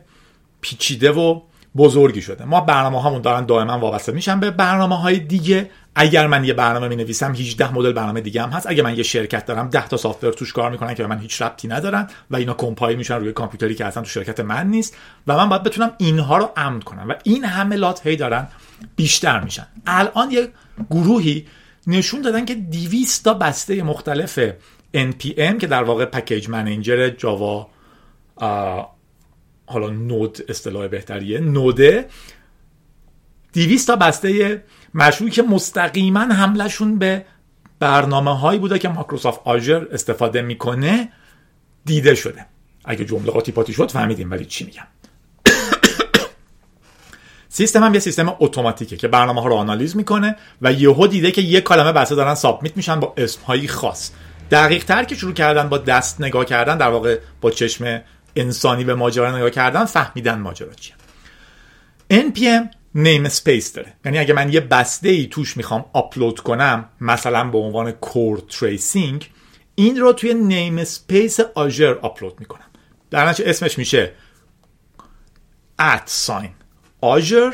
پیچیده و بزرگی شده. ما برنامه هامون دارن دائما وابسته میشن به برنامه های دیگه. اگر من یه برنامه می نویسم 18 مدل برنامه دیگه هم هست. اگر من یه شرکت دارم 10 تا سافتور توش کار می‌کنن که به من هیچ ربطی ندارن و اینا کمپایل میشن روی کامپیوتری که اصلا تو شرکت من نیست و من باید بتونم اینها رو امن کنم و این حملات هی دارن بیشتر میشن. الان یه گروهی نشون دادن که 200 تا بسته مختلف npm که در واقع پکیج منیجر جاوا حالا نود اصطلاح بهتریه. نوده 200 تا بسته مشروعی که مستقیما حملشون به برنامه هایی بوده که مایکروسافت آژر استفاده می‌کنه دیده شده. اگه جمله قاطی پاتی شد فهمیدیم ولی چی میگم. سیستم هم یه سیستم اتوماتیکه که برنامه ها رو آنالیز می‌کنه و یهو دیده که یه کلمه بسته دارن سابمیت میشن با اسم خاص. دقیق تر که شروع کردن با دست نگاه کردن در واقع با چشم انسانی به ماجرا نگاه کردن فهمیدن ماجرا چیه. Npm namespace داره. یعنی اگه من یه بسته ای توش می‌خوام آپلود کنم مثلا به عنوان core tracing این رو توی namespace Azure آپلود می‌کنم. در اسمش میشه at sign Azure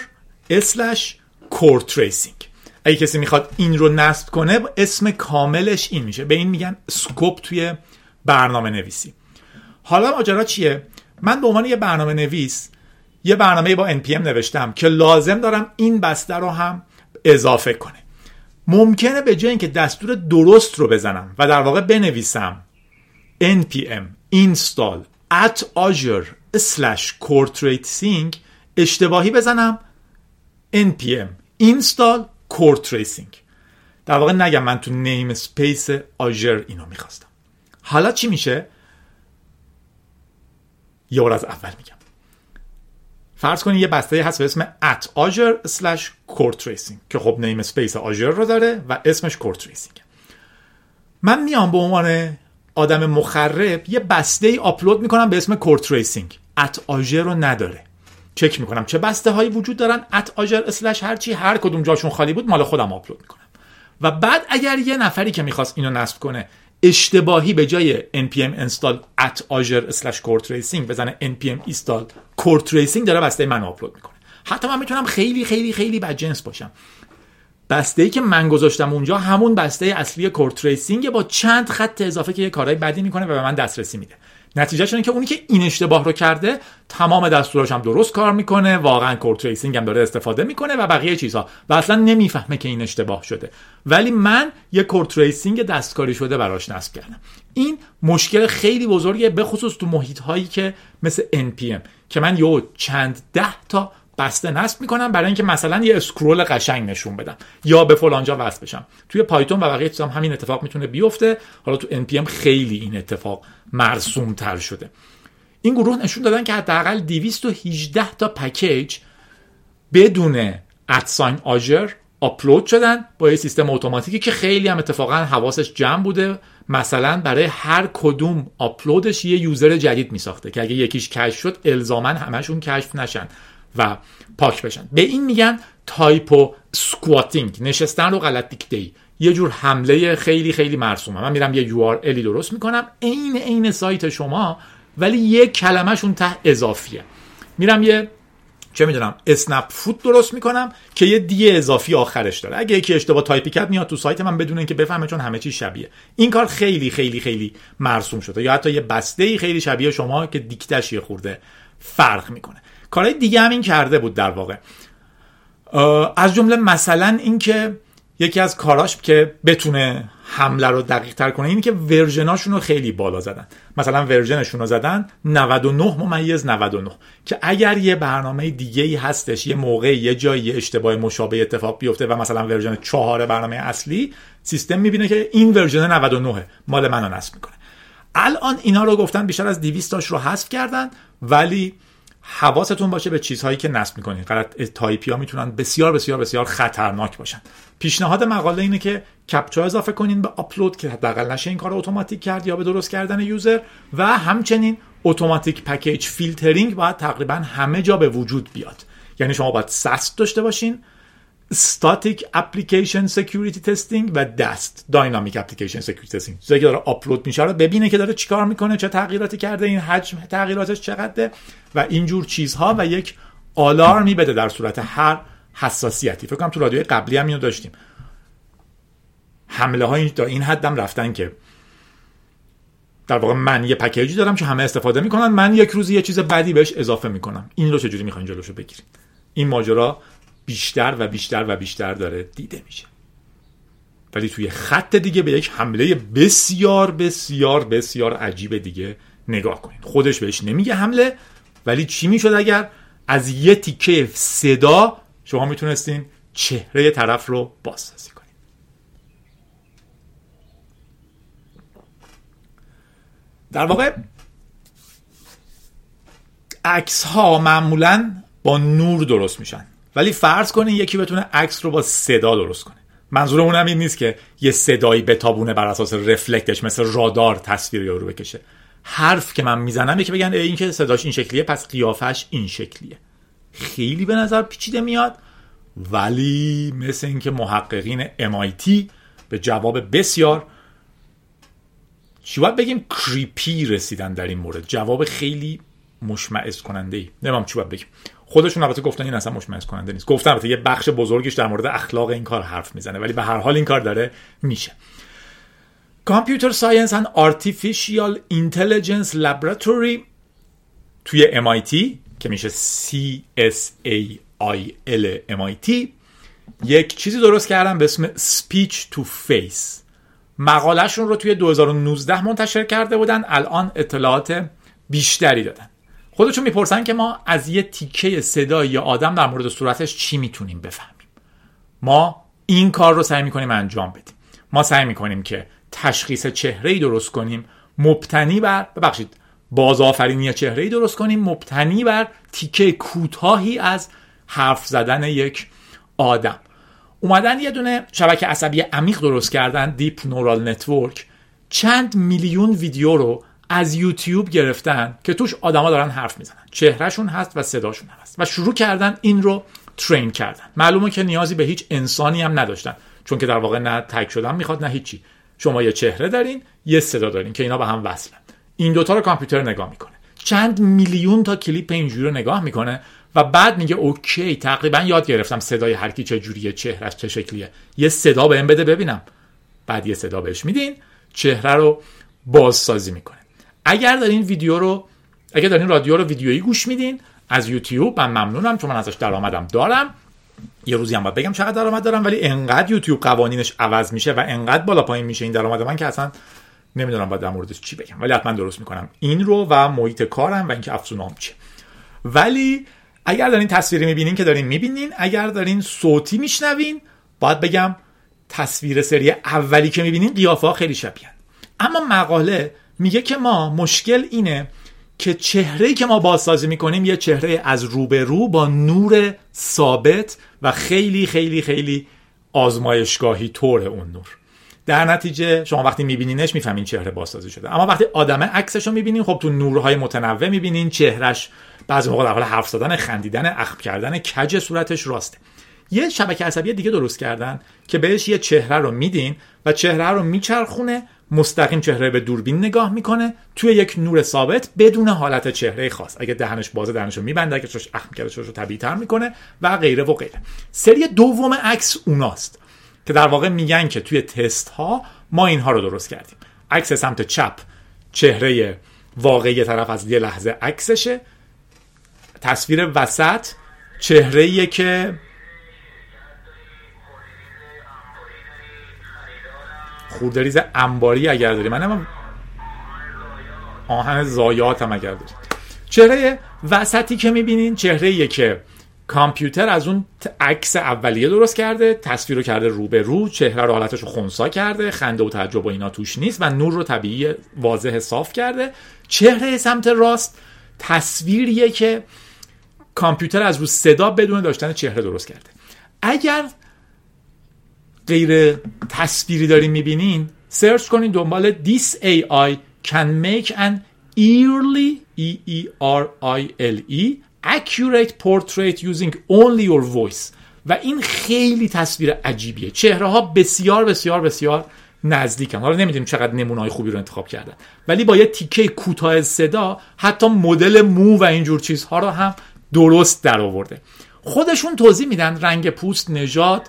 slash core tracing اگه کسی می‌خواد این رو نصب کنه اسم کاملش این میشه. به این میگن scope توی برنامه نویسی حالا ماجرا چیه؟ من به عنوان یه برنامه نویس یه برنامه با npm نوشتم که لازم دارم این بسته رو هم اضافه کنه. ممکنه به جای اینکه دستور درست رو بزنم و در واقع بنویسم npm install at Azure slash core اشتباهی بزنم npm install core tracing در واقع نگم من تو namespace Azure اینو می‌خواستم. حالا چی میشه؟ یه از اول میگم. فرض کنید یه بسته هست به اسم at Azure slash core tracing که خب namespace Azure رو داره و اسمش core tracing. من میام به عنوان آدم مخرب یه بسته ای آپلود می‌کنم به اسم core tracing. at Azure رو نداره. چک می‌کنم. چه بسته هایی وجود دارن؟ at Azure slash هرچی هر کدوم جاشون خالی بود مال خودم آپلود می‌کنم. و بعد اگر یه نفری که می‌خواست اینو نصب کنه اشتباهی به جای npm install at Azure slash core tracing بزنه npm install core tracing داره بسته من آپلود می‌کنه. حتی من می‌تونم خیلی خیلی خیلی جنس باشم. بسته ای که من گذاشتم اونجا همون بسته اصلی core tracing با چند خط اضافه که یه کارهای بدی می‌کنه و به من دسترسی میده. نتیجهش اینه که اونی که این اشتباه رو کرده تمام دستوراش هم درست کار می‌کنه واقعا core tracing هم داره استفاده می‌کنه و بقیه چیزها. و اصلا نمی‌فهمه که این اشتباه شده. ولی من یه core tracing دستکاری شده براش نصب کردم. این مشکل خیلی بزرگه به خصوص تو محیط هایی که مثل NPM که من یه چند ده تا بسته نصب می‌کنم برای اینکه مثلا یه scroll قشنگ نشون بدم. یا به فلانجا وصل بشم. توی Python و بقیه چیزا هم همین اتفاق می‌تونه بیفته. حالا تو npm خیلی این اتفاق مرسوم تر شده. این گروه نشون دادن که حداقل 218 تا package بدون at sign Azure آپلود شدن با یه سیستم اتوماتیکی که خیلی هم اتفاقا حواسش جمع بوده. مثلا برای هر کدوم آپلودش یه user جدید میساخته که اگه یکیش کشف شد الزاما همشون کشف نشن. و پاک بشن. به این میگن typosquatting. نشستن رو غلط دیکته یه جور حمله خیلی خیلی مرسومه. من میرم یه URL درست می‌کنم. عین عین سایت شما ولی یه کلمهشون ته اضافیه. میرم یه چه می‌دونم اسنپ فود درست می‌کنم که یه D اضافی آخرش داره. اگه یکی اشتباه تایپی کرد میاد تو سایت من بدون اینکه بفهمه چون همه چی شبیه. این کار خیلی خیلی خیلی مرسوم شده. یا حتی یه بسته خیلی شبیه شما که دیکته‌ش یه خورده فرق می‌کنه. کارهای دیگه هم این کرده بود در واقع. از جمله مثلا اینکه یکی از کاراش که بتونه حمله رو دقیق تر کنه اینه که ورژناشون رو خیلی بالا زدن. مثلا ورژنشون رو زدن 99 ممیز 99 که اگر یه برنامه دیگه ای هستش یه موقع یه جایی اشتباه مشابه اتفاق بیفته و مثلا ورژن چهار برنامه اصلی سیستم می‌بینه که این ورژن 99 مال منو نصب می‌کنه. الان اینا رو گفتن بیشتر از 200 تاش رو حذف کردن ولی حواستون باشه به چیزهایی که نصب می‌کنید غلط تایپی ها می‌تونن بسیار بسیار بسیار خطرناک باشن. پیشنهاد مقاله اینه که captcha اضافه کنین به آپلود که حداقل نشه این کار اتوماتیک کرد یا به درست کردن user. و همچنین اتوماتیک package filtering باید تقریبا همه جا به وجود بیاد. یعنی شما باید SAST داشته باشین Static Application Security Testing و DAST Dynamic Application Security Testing. چیزی که داره آپلود میشه. رو ببینه که داره چیکار می‌کنه چه تغییراتی کرده این حجم تغییراتش چقدره و اینجور چیزها و یک آلارمی بده در صورت هر حساسیتی. فکر کنم تو رادیوی قبلی هم اینو داشتیم. حمله های تا این حدم رفتن که در واقع من یه پکیجی دارم که همه استفاده می‌کنن. من یک روزی یه چیز بدی بهش اضافه می‌کنم. این رو چجوری می‌خواین جلوشو بگیریم این ماجرا بیشتر و بیشتر و بیشتر داره دیده میشه. ولی توی خط دیگه به یک حمله بسیار بسیار بسیار عجیب دیگه نگاه کنید. خودش بهش نمیگه حمله ولی چی می‌شد اگر از یه تیکه صدا شما می‌تونستین چهره طرف رو بازسازی کنید؟ در واقع عکس ها معمولا با نور درست میشن. ولی فرض کنین یکی بتونه عکس رو با صدا درست کنه. منظور اونم این نیست که یه صدایی بتابونه بر اساس رفلکتش مثل رادار تصویر رو بکشه. حرف که من می‌زنم یکی بگن این که صداش این شکلیه پس قیافش این شکلیه. خیلی به نظر پیچیده میاد ولی مثل اینکه محققین MIT به جواب بسیار چی باید بگیم کریپی رسیدن در این مورد. جواب خیلی مشمعز کننده ای نمیم چی باید بگیم. خودشون البته گفتن این اصلا مشمئز کننده نیست. گفتن البته یه بخش بزرگش در مورد اخلاق این کار حرف می‌زنه ولی به هر حال این کار داره میشه. کامپیوتر ساینس and Artificial Intelligence Laboratory توی MIT که میشه CSAIL MIT یک چیزی درست کردن به اسم Speech to Face. مقالهشون رو توی 2019 منتشر کرده بودن الان اطلاعات بیشتری دادن. خودشون می‌پرسن که ما از یه تیکه صدای یا آدم در مورد صورتش چی می‌تونیم بفهمیم؟ ما این کار رو سعی می‌کنیم انجام بدیم. ما سعی می‌کنیم که تشخیص چهره ای درست کنیم مبتنی بر ببخشید بازآفرینی چهره ای درست کنیم مبتنی بر تیکه کوتاهی از حرف زدن یک آدم. اومدن یه دونه شبکه عصبی عمیق درست کردن deep neural network چند میلیون ویدیو رو از یوتیوب گرفتن که توش آدما دارن حرف می‌زنن. چهرهشون هست و صداشون هست. و شروع کردن این رو ترین کردن. معلومه که نیازی به هیچ انسانی هم نداشتن. چون که در واقع نه تک شدن می‌خواد نه هیچی. شما یه چهره دارین یه صدا دارین که اینا به هم وصلن. این دوتا رو کامپیوتر نگاه می‌کنه. چند میلیون تا کلیپ اینجوری رو نگاه می‌کنه و بعد میگه اوکی تقریبا یاد گرفتم صدای هر کی چه جوریه چهرش چه شکلیه. یه صدا بهم بده ببینم. بعد یه صدا بهش میدین. چهره رو بازسازی می‌کنه. اگر دارین ویدیو رو اگر دارین رادیو رو ویدیویی گوش میدین از یوتیوب من ممنونم چون من ازش درآمدم دارم. یه روزی هم باید بگم چقدر درآمد دارم ولی انقدر یوتیوب قوانینش عوض میشه و انقدر بالا پایین میشه این درآمد من که اصلا نمی‌دونم باید در موردش چی بگم. ولی حتما درست می‌کنم. این رو و محیط کارم و اینکه افزونام چیه. ولی اگر دارین تصویری می‌بینین که دارین می‌بینین اگر دارین صوتی میشنوین باید بگم تصویر سری اولی که می‌بینین قیافه ها خیلی شبیه اما مقاله میگه که ما مشکل اینه که چهره که ما بازسازی می‌کنیم یه چهره از روبرو با نور ثابت و خیلی خیلی خیلی آزمایشگاهی طور اون نور. در نتیجه شما وقتی میبینینش می‌فهمین چهره بازسازی شده. اما وقتی آدم عکسش رو می‌بینین خب تو نورهای متنوع می‌بینین چهرش بعضی موقع در حال حرف زدن خندیدن اخم کردن کج صورتش راسته. یه شبکه عصبی دیگه درست کردن که بهش یه چهره رو میدین و چهره رو میچرخونه مستقیم چهره به دوربین نگاه می‌کنه توی یک نور ثابت بدون حالت چهره خاص. اگه دهنش بازه دهنش رو میبنده اگه چش اخم کرده رو طبیعی تر می‌کنه و غیره و غیره. سری دوم عکس اوناست که در واقع میگن که توی تست ها ما اینها رو درست کردیم. عکس سمت چپ چهره واقعی طرف از یه لحظه عکسشه. تصویر وسط چهره که خوردریز انباری اگر داری. من آهن زایات هم اگر داری. چهره وسطی که می‌بینین چهره که کامپیوتر از اون عکس اولیه درست کرده تصویر رو کرده رو به رو چهره رو حالتش رو خونسا کرده خنده و تعجب و اینا توش نیست و نور رو طبیعی واضح صاف کرده. چهره سمت راست تصویریه که کامپیوتر از رو صدا بدون داشتن چهره درست کرده. اگر غیر تصویری دارین می‌بینین سرچ کنین دنبال This AI can make an early E E R I L E accurate portrait using only your voice. و این خیلی تصویر عجیبیه. چهره ها بسیار بسیار بسیار نزدیکن. حالا نمی‌دونیم چقدر نمونه خوبی رو انتخاب کردن. ولی با یه تیکه کوتاه صدا حتی مدل مو و اینجور چیزها رو هم درست در آورده خودشون توضیح میدن رنگ پوست نژاد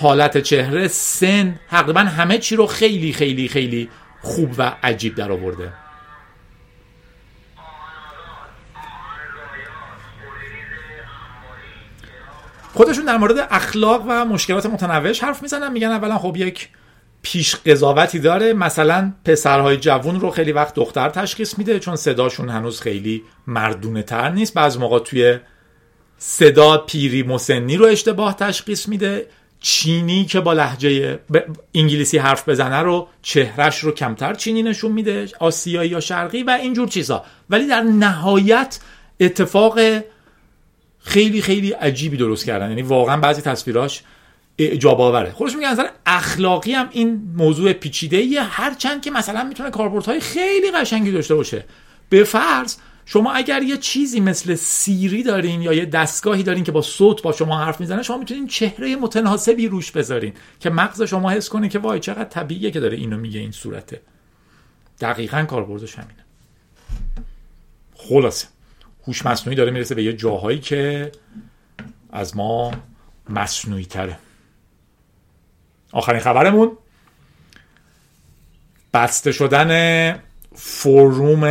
حالت چهره سن تقریبا همه چی رو خیلی خیلی خیلی خوب و عجیب در آورده. خودشون در مورد اخلاق و مشکلات متنوعش حرف می‌زنن میگن اولا خب یک پیش قضاوتی داره مثلا پسرهای جوون رو خیلی وقت دختر تشخیص میده چون صداشون هنوز خیلی مردونه تر نیست. بعض موقع توی صدا پیری مسنی رو اشتباه تشخیص میده. چینی که با لحجه انگلیسی حرف بزنه رو چهرش رو کمتر چینی نشون میده آسیایی یا شرقی و اینجور چیزا. ولی در نهایت اتفاق خیلی خیلی عجیبی درست کردن. یعنی واقعا بعضی تصویراش اعجاب آوره خودش میگه نظر اخلاقی هم این موضوع پیچیده ایه هرچند که مثلا می‌تونه کاربردهای خیلی قشنگی داشته باشه. به فرض شما اگر یه چیزی مثل سیری دارین یا یه دستگاهی دارین که با صوت با شما حرف می‌زنه شما می‌تونین چهره متناسبی روش بذارین که مغز شما حس کنه که وای چقدر طبیعیه که داره اینو میگه این صورته. دقیقا کاربردش همینه. خلاصه. هوش مصنوعی داره می‌رسه به یه جاهایی که از ما مصنوعی تره آخرین خبرمون. بسته شدن فروم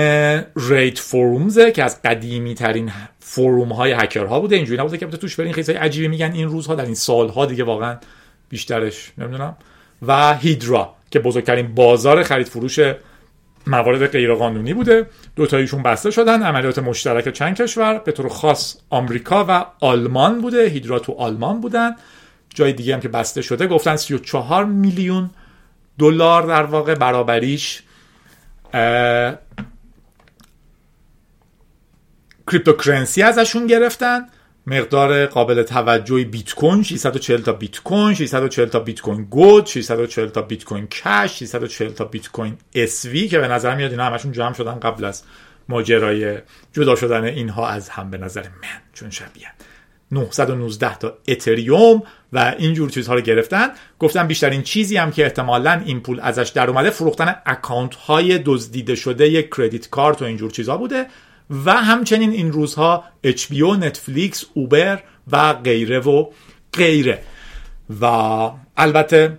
ریت فرومزه که از قدیمی ترین فروم های هکرها بوده. اینجوری نبوده که توش برین. خیلی عجیبی میگن این روزها در این سالها دیگه واقعا بیشترش نمی‌دونم. و هیدرا که بزرگترین بازار خرید فروش موارد غیرقانونی بوده. دو تایشون بسته شدن. عملیات مشترک چند کشور. به طور خاص آمریکا و آلمان بوده. هیدرا تو آلمان بودن. جای دیگه هم که بسته شده گفتن 34 میلیون دلار در واقع برابریش cryptocurrency ازشون گرفتن. مقدار قابل توجهی بیت کوین 640 تا بیت کوین 640 تا بیت کوین گلد 640 تا بیت کوین کش 640 تا بیت کوین SV که به نظر میاد اینا همشون جمع شدن قبل از ماجرای جدا شدن اینها از هم به نظر من چون شبیه. 919 تا اتریوم و اینجور چیزها رو گرفتن. گفتن بیشترین چیزی هم که احتمالا این پول ازش در اومده فروختن اکانت های دزدیده شده کردیت کارت و اینجور چیزها بوده. و همچنین این روزها HBO, نتفلیکس، اوبر و غیره و غیره. و البته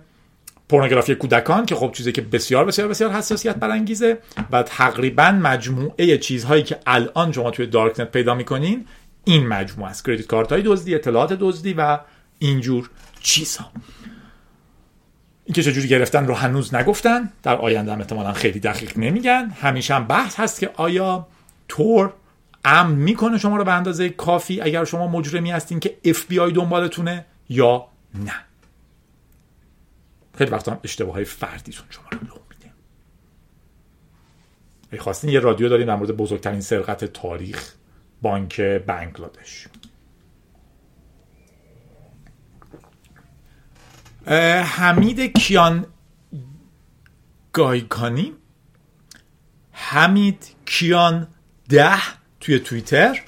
پورنوگرافی کودکان که خب چیزی که بسیار بسیار بسیار حساسیت برانگیزه و تقریبا مجموعه چیزهایی که الان شما توی دارکنت پیدا می‌کنین این مجموعه است. credit card های دزدی اطلاعات دزدی و اینجور چیزها. اینکه چجوری گرفتن رو هنوز نگفتن. در آینده هم احتمالا خیلی دقیق نمیگن. همیشه هم بحث هست که آیا تور امن می‌کنه شما رو به اندازه کافی اگر شما مجرمی هستین که اف بی آی دنبالتونه یا نه؟ خیلی وقتا هم اشتباه های فردیتون شما رو لو میده. خواستین یه رادیو داریم در مورد بزرگترین سرقت تاریخ بانک بنگلادش. حمید کیان گایکانی حمید کیان ده توی توییتر.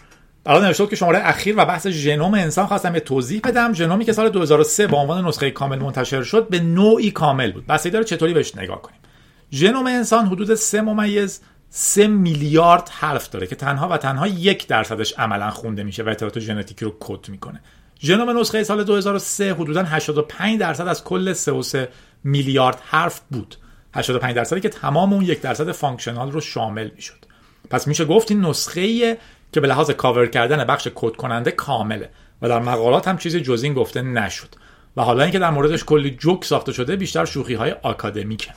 برای نوشته که شماره اخیر و بحث ژنوم انسان خواستم یه توضیح بدم. ژنومی که سال 2003 با عنوان نسخه کامل منتشر شد به نوعی کامل بود. بسیاری داره چطوری بهش نگاه کنیم؟ ژنوم انسان حدود 3 ممیز 3 میلیارد حرف داره که تنها و تنها یک درصدش عملا خونده میشه و اطلاعات ژنتیکی رو کد می‌کنه. ژنوم نسخه سال 2003 حدودا 85 درصد از کل 3 میلیارد حرف بود. 85 درصدی که تمام اون یک درصد functional رو شامل می‌شد. پس میشه گفت این نسخه که به لحاظ کاور کردن بخش کد کننده کامله و در مقالات هم چیزی جز این گفته نشد. و حالا اینکه در موردش کلی جوک ساخته شده بیشتر شوخی های آکادمیکه.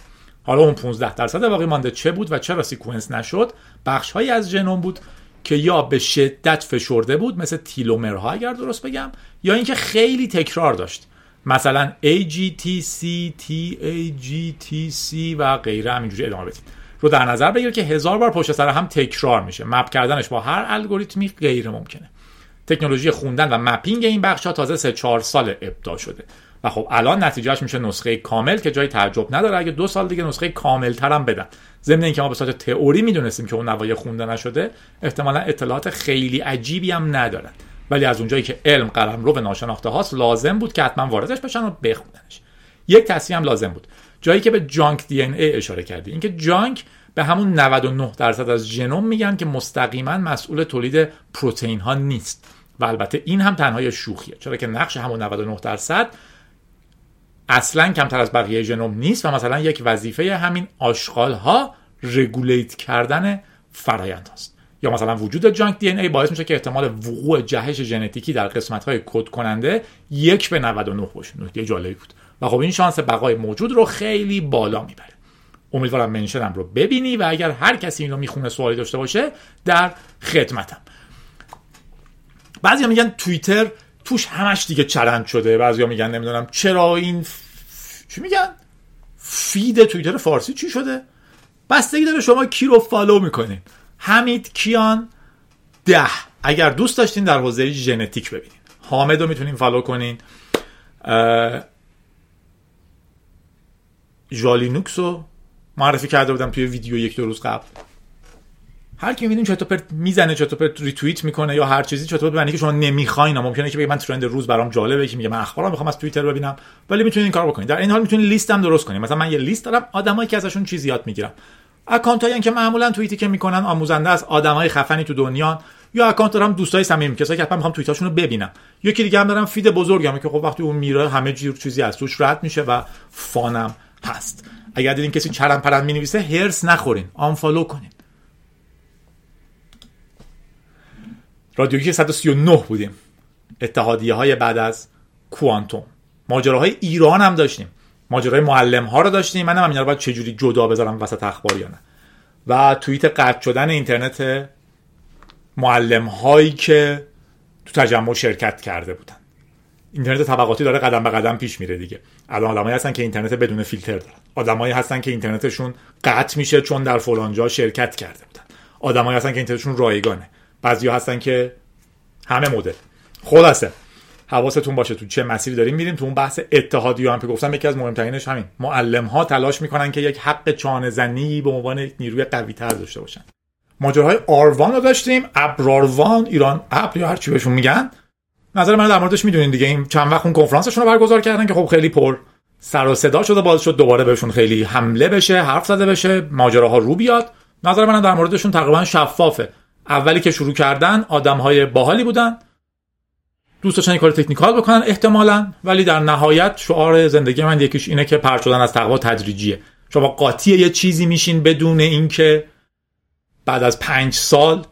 حالا اون 15 درصد باقی مانده چه بود و چرا سیکونس نشد؟ بخش هایی از ژنوم بود که یا به شدت فشرده بود مثل تیلومرها اگر درست بگم یا اینکه خیلی تکرار داشت. مثلا AGTC, TAGTC و غیره همینجوری ادامه بدید. رو در نظر بگیر که هزار بار پشت سر هم تکرار میشه. مپ کردنش با هر الگوریتمی غیر ممکنه تکنولوژی خوندن و مپینگ این بخش ها تازه 3 4 سال ابدا شده. و خب الان نتیجهش میشه نسخه کامل که جای تعجب نداره. اگه دو سال دیگه نسخه کامل ترم بدن. ضمن اینکه ما به صورت تئوری می‌دونستیم که اون نوای خونده نشده احتمالا اطلاعات خیلی عجیبی هم ندارن. ولی از اونجایی که علم قلم رو به ناشناخته هاست لازم بود که حتما واردش بشن و بخوننش. یک تصحیح هم لازم بود. جایی که به جانک دی ای اشاره کردی. اینکه جانک به همون 99 درصد از ژنوم میگن که مستقیما مسئول تولید پروتئین ها نیست. و البته این هم تنهای شوخیه. چرا که نقش همون 99 درصد اصلا کمتر از بقیه ژنوم نیست و مثلا یک وظیفه همین آشغال ها رگولیت کردن فرایند هست یا مثلا وجود جانک دی ای باعث میشه که احتمال وقوع جهش ژنتیکی در قسمت های کد کننده یک به 99 باشه. نکته جالبی بود. و خب این شانس بقای موجود رو خیلی بالا می‌بره. امیدوارم منشنم رو ببینی و اگر هر کسی این رو می‌خونه سوالی داشته باشه در خدمتم. بعضی میگن توییتر توش همش دیگه چرند شده. بعضیا میگن نمی‌دونم چرا این. چی میگن؟ feed توییتر فارسی چی شده؟ بستگی داره شما کی رو follow می‌کنین. حمید کیان ده. اگر دوست داشتین در حوزه ژنتیک ببینین. حامد رو می‌تونین follow کنین. ژالینوکس رو معرفی کرده بودم توی ویدیو یک دو روز قبل. هر کی می‌بینیم چطور پرت می‌زنه چطور پرت ریتوییت می‌کنه یا هر چیزی چطور ببینید که شما نمی‌خواین ممکنه که بگید من trend روز برام جالبه که میگه من اخبارا می‌خوام از توییتر ببینم. ولی می‌تونید این کارو بکنید در این حال می‌تونید لیست هم درست کنید مثلا من یه لیست دارم آدمایی که ازشون چیزی یاد می‌گیرم. اکانت هایی که معمولا توییتی که می‌کنن آموزنده از آدمای خفنی تو دنیا یا اکانت دارم دوستای صمیمی کسایی که حتما می‌خوام توییتاشون رو ببینم. یکی دیگه هم دارم feed بزرگم که خب وقتی اون میره همه جور چیزی از توش رد میشه و فانم هست. اگر دیدین کسی چرم پرند می‌نویسه هرس نخورین. آنفالو کنین. رادیو 139 بودیم. اتحادیه های بعد از کوانتوم. ماجراهای ایران هم داشتیم. ماجرای معلم ها رو داشتیم. منم اینا رو باید چجوری جدا بذارم وسط اخبار یا نه. و توییت قطع شدن اینترنت معلم هایی که تو تجمع شرکت کرده بودن. اینترنت طبقاتی داره قدم به قدم پیش میره دیگه. الان آدمایی هستن که اینترنت بدون فیلتر دارن. آدمایی هستن که اینترنتشون قطع میشه چون در فلان جا شرکت کرده بودن. آدمایی هستن که اینترنتشون رایگانه. بعضیا هستن که همه مدل خلاصه. حواستون باشه تو چه مسیری داریم میریم تو اون بحث اتحادیه هم که گفتم یکی از مهمترینش همین. معلم ها تلاش می‌کنن که یک حق چانه زنی به عنوان نیروی قوی تر داشته باشن. ماجراهای آروان رو داشتیم ابراروان ایران ابر یا هر چی بهشون میگن. نظر من در موردش می‌دونین دیگه. این چند وقت اون کنفرانسشون رو برگزار کردن که خب خیلی پر سر و صدا شده باز شد دوباره بهشون خیلی حمله بشه حرف زده بشه ماجراها رو بیاد. نظر من در موردشون تقریبا شفافه. اولی که شروع کردن آدم های باحالی بودن. دوست داشتن کار تکنیکال بکنن احتمالا ولی در نهایت شعار زندگی من یکیش اینه که پر شدن از تقوا تدریجیه. شما قاطی یه چیزی میشین بدون اینکه بعد از پنج سال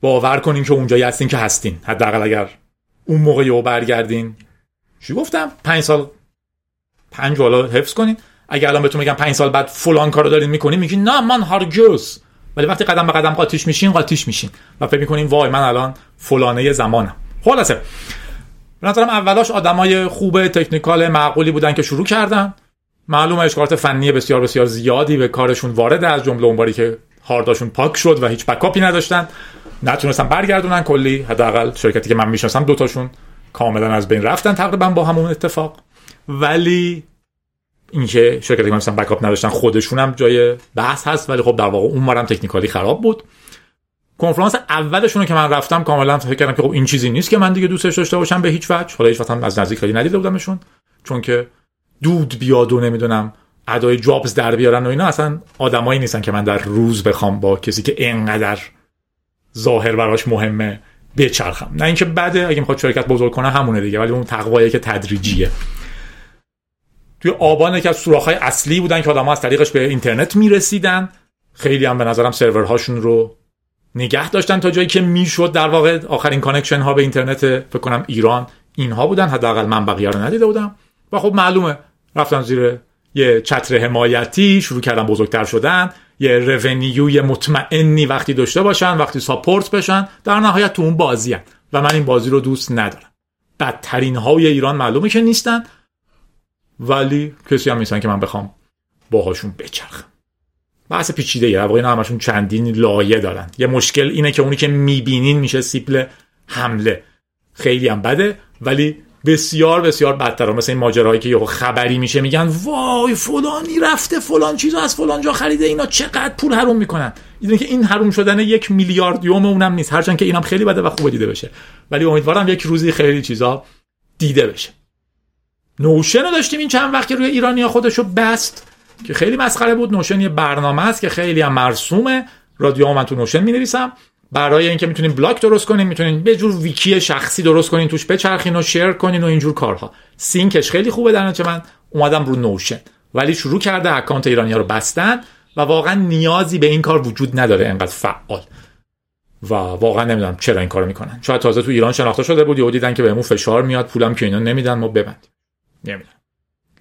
باور کنین که اونجایی هستین که هستین. حداقل اگر اون موقع یهو برگردین. چی گفتم؟ پنج سال پنج والا حفظ کنین. اگر الان بهتون میگم پنج سال بعد فلان کارو دارین می‌کنین میگین نه من هرگز. ولی وقتی قدم به قدم قاطیش میشین قاطیش میشین. و فکر می‌کنین وای من الان فلانه زمانم. خلاصه. به نظرم اولاش آدمای خوب تکنیکال معقولی بودن که شروع کردن. معلومه اشکالات فنی بسیار بسیار زیادی به کارشون وارد از جمله اون باری که هارداشون پاک شد و هیچ بکاپی نداشتن. نتونستن برگردونن کلی. حداقل شرکتی که من می‌شناسم دوتاشون کاملا از بین رفتن تقریبا با همون اتفاق. ولی اینکه شرکتی که مثلا بکاپ نداشتن خودشون هم جای بحث هست ولی خب در واقع اون هم تکنیکالی خراب بود. کنفرانس اولشون که من رفتم کاملا فکر کردم که خب این چیزی نیست که من دیگه دوستش داشته باشم به هیچ وجه. حالا هیچ وقت هم از نزدیک خیلی ندیده بودمشون چون که دود بیاد و نمی‌دونم ادای جابز در بیارن و اینا اصلا آدمایی نیستن که من در روز بخوام با کسی که انقدر ظاهر براش مهمه بچرخم. نه اینکه بده اگه می‌خواد شرکت بزرگ کنه همونه دیگه ولی اون تقوایی که تدریجیه. توی آبان که از سوراخ‌های اصلی بودن که آدم‌ها از طریقش به اینترنت می‌رسیدن. خیلی هم به نظرم سرورهاشون رو نگه داشتن تا جایی که می‌شد در واقع آخرین connection ها به اینترنت فکر کنم ایران اینها بودن. حداقل من بقیه رو ندیده بودم. و خب معلومه رفتن زیر یه چتر حمایتی شروع کردن بزرگتر شدن. یه رونیوی مطمئنی وقتی داشته باشن وقتی ساپورت بشن در نهایت تو اون بازی هن. و من این بازی رو دوست ندارم. بدترین های ایران معلومه که نیستن. ولی کسی هم نیستن که من بخوام باهاشون بچرخم. بحث پیچیده واقعا اینا همشون چندین لایه دارن. یه مشکل اینه که اونی که می‌بینین میشه سیپل حمله. خیلی هم بده ولی بسیار بسیار بدتر مثل این ماجراهایی که یه خبری میشه میگن وای فلانی رفته فلان چیزو از فلان جا خریده اینا چقدر پول حروم می‌کنن. می‌دونی که این حروم شدن یک میلیارد یوم اونم نیست. هرچند که اینم خیلی بده و خوب دیده بشه. ولی امیدوارم یک روزی خیلی چیزا دیده بشه. نوشن رو داشتیم این چند وقتی روی ایرانیا خودشو بست که خیلی مسخره بود. نوشن یه برنامه است که خیلی هم مرسومه. رادیو من تو Notion می نویسم برای اینکه می‌تونین block درست کنین می‌تونین یه جور ویکی شخصی درست کنین توش بچرخین و share کنین و اینجور کارها. sync ش خیلی خوبه در نتیجه من. اومدم رو Notion ولی شروع کرده اکانت ایرانی رو بستن و واقعا نیازی به این کار وجود نداره. انقدر فعال. و واقعا نمی‌دونم چرا این کارو می‌کنن. شاید تازه تو ایران شناخته شده بود یهو دیدن که بهمون فشار میاد پولم که اینا نمیدن ما ببندیم. نمی‌دونم.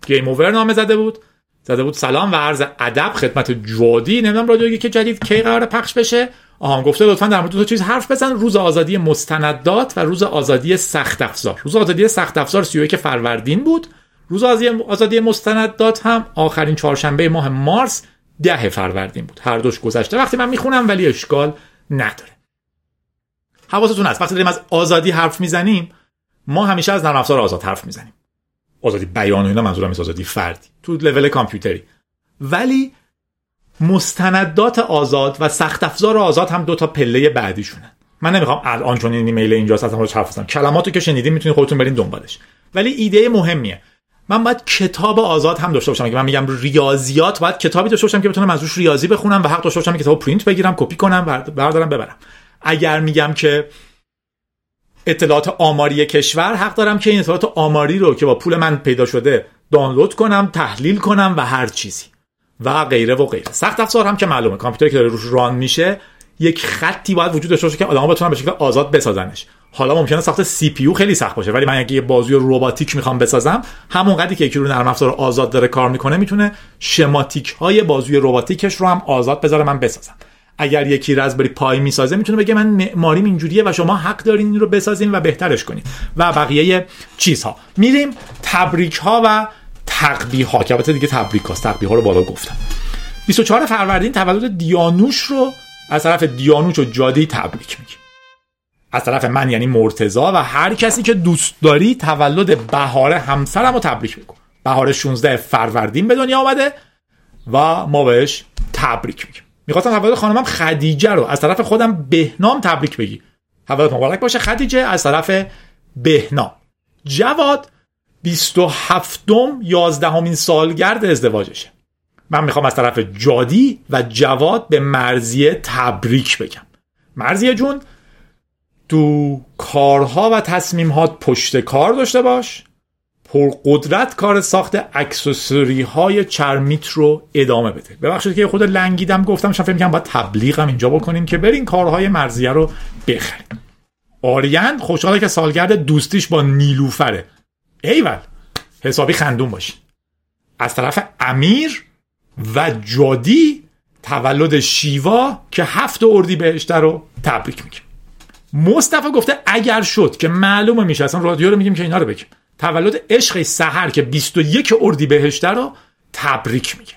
game over نامه زده بود. زده بود سلام و عرض ادب خدمت جوادی. نمی‌دونم رادیو که جدید کی قرار پخش بشه. آها گفته لطفا در مورد دو چیز حرف بزن. روز آزادی مستندات و روز آزادی سخت افزار. روز آزادی سخت افزار 31 فروردین بود. روز آزادی مستندات هم آخرین چهارشنبه ماه مارس ده فروردین بود. هر دوش گذشته. وقتی من می‌خونم ولی اشکال نداره. حواستون هست. وقتی داریم از آزادی حرف می‌زنیم ما همیشه از نرم افزار آزاد حرف می‌زنیم. آزادی بیان و اینا منظورم نیست آزادی فردی. تو لول کامپیوتری. ولی مستندات آزاد و سخت افزار آزاد هم دو تا پله بعدیشونن. من نمی‌خوام الان چون این ایمیل اینجاست اصلا رو حرف بزنم. کلماتو که شنیدین می‌تونید خودتون برین دنبالش. ولی ایده مهمیه. من باید کتاب آزاد هم داشته باشم. اگه من میگم ریاضیات باید کتابی داشته باشم که بتونم از روش ریاضی بخونم و حق داشته باشم کتاب پرینت بگیرم کپی کنم بردارم ببرم. اگر میگم که اطلاعات آماری کشور حق دارم که این اطلاعات آماری رو که با پول من پیدا شده دانلود کنم تحلیل کنم و هر چیزی. و غیره و غیره. سخت افزار هم که معلومه. کامپیوتری که داره روش ران میشه یک خطی باید وجود داشته باشه که آدم‌ها بتونن به شکل آزاد بسازنش. حالا ممکنه ساخت سی پی خیلی سخت باشه ولی من اگه یه بازوی رباتیک می‌خوام بسازم همون قدری که یکی رو نرم افزار آزاد داره کار می‌کنه می‌تونه شماتیک های بازوی رباتیکش رو هم آزاد بذاره من بسازم. اگر یکی رزبری پای می‌سازه می‌تونه بگه من معماریم اینجوریه و شما حق دارین این رو بسازین و بهترش کنین. و بقیه چیزها. میریم تبریک ها و تقبیه ها که البته دیگه تبریک هاست. تقبیه ها رو بالا گفتم. 24 فروردین تولد دیانوش رو از طرف دیانوش و جادی تبریک میگیم. از طرف من یعنی مرتزا و هر کسی که دوست داری تولد بهار همسرم رو تبریک بگو. بهار 16 فروردین به دنیا آمده و ما بهش تبریک میگیم. می‌خواستم تولد خانمم خدیجه رو از طرف خودم بهنام تبریک بگی. تولد مبارک باشه. خدیجه از طرف بهنام. جواد 27 یازدهمین سالگرد ازدواجشه. من می‌خوام از طرف جادی و جواد به مرزیه تبریک بگم. مرزیه جون تو کارها و تصمیمات پشت کار داشته باش. پرقدرت کار ساخت اکسسوری های چرمیت رو ادامه بده. ببخشید که خود لنگیدم گفتم شما فکر باید تبلیغ هم اینجا بکنیم که برین کارهای مرزیه رو بخریم. آریان خوشحاله که سالگرد دوستیش با نیلوفره. ایول حسابی خندون باشین از طرف امیر و جادی تولد شیوا که هفت اردی بهشته رو تبریک میگیم. مصطفی گفته اگر شد که معلومه میشه اصلا رادیو رو میگیم که اینا رو بگیم. تولد عشق سحر که 21 اردی بهشته رو تبریک میگه.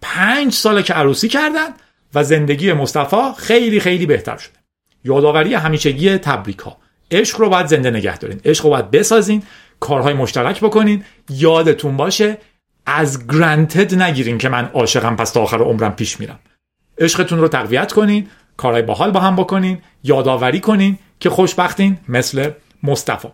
پنج ساله که عروسی کردن و زندگی مصطفی خیلی خیلی بهتر شده. یادآوری همیشگی تبریک ها عشق رو باید زنده نگه دارین. عشق رو باید بسازین. کارهای مشترک بکنین. یادتون باشه از گرانتد نگیرین که من عاشقم پس تا آخر عمرم پیش میرم. عشقتون رو تقویت کنین کارهای باحال با هم بکنین یادآوری کنین که خوشبختین مثل مصطفی.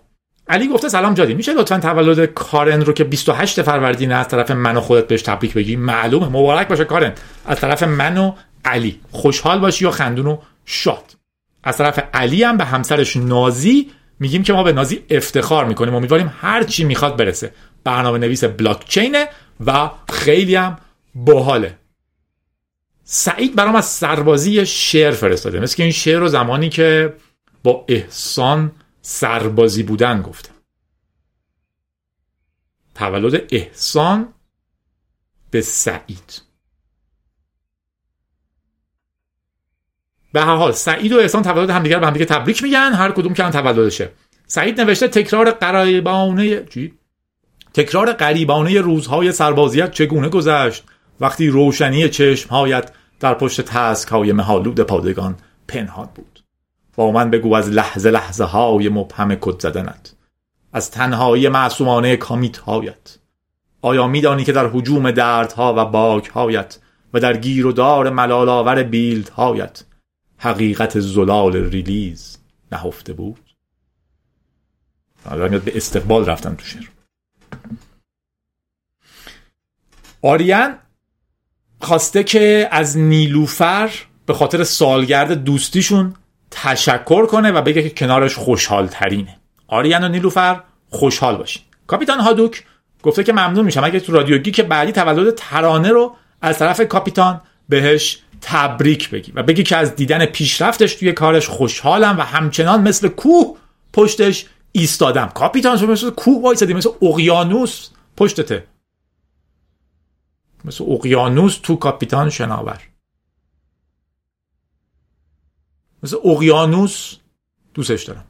علی گفته سلام جادی میشه لطفا تولد کارن رو که 28 فروردین از طرف من و خودت بهش تبریک بگی؟ معلومه مبارک باشه کارن. از طرف من و علی خوشحال باشی و خندون و شاد. از طرف علی هم به همسرش نازی میگیم که ما به نازی افتخار می‌کنیم. امیدواریم هر چی می‌خواد برسه. برنامه نویس بلاکچینه و خیلی هم باحاله. سعید برام از سربازی شعر فرستاده. مثل که این شعر رو زمانی که با احسان سربازی بودن گفته تولد احسان به سعید. به هر حال سعید و احسان تولد همدیگر به همدیگه تبریک میگن هر کدوم که تولدشه. سعید نوشته تکرار قریبانه چی؟ تکرار غریبانه روزهای سربازیت چگونه گذشت؟ وقتی روشنی چشمهایت در پشت task های مه‌آلود پادگان پنهان بود. با من بگو از لحظه لحظه های مبهم کد زدنت. از تنهایی معصومانه commit هایت. آیا میدانی که در هجوم دردها و bug هایت و در گیر و دار ملال‌آور build هایت حقیقت زلال release نهفته بود؟ حالا به استقبال رفتن تو شعر. آریان خواسته که از نیلوفر به خاطر سالگرد دوستیشون تشکر کنه و بگه که کنارش خوشحال ترینه آریان و نیلوفر خوشحال باشین. کاپیتان هادوک گفته که ممنون میشم. اگه تو رادیو که بعدی تولد ترانه رو از طرف کاپیتان بهش تبریک بگی و بگی که از دیدن پیشرفتش توی کارش خوشحالم و همچنان مثل کوه پشتش ایستادم. کاپیتان شما مثل کوه وایسادی مثل اقیانوس پشتته. مثل اقیانوس تو کاپیتان شناور. مثل اقیانوس دوستش دارم.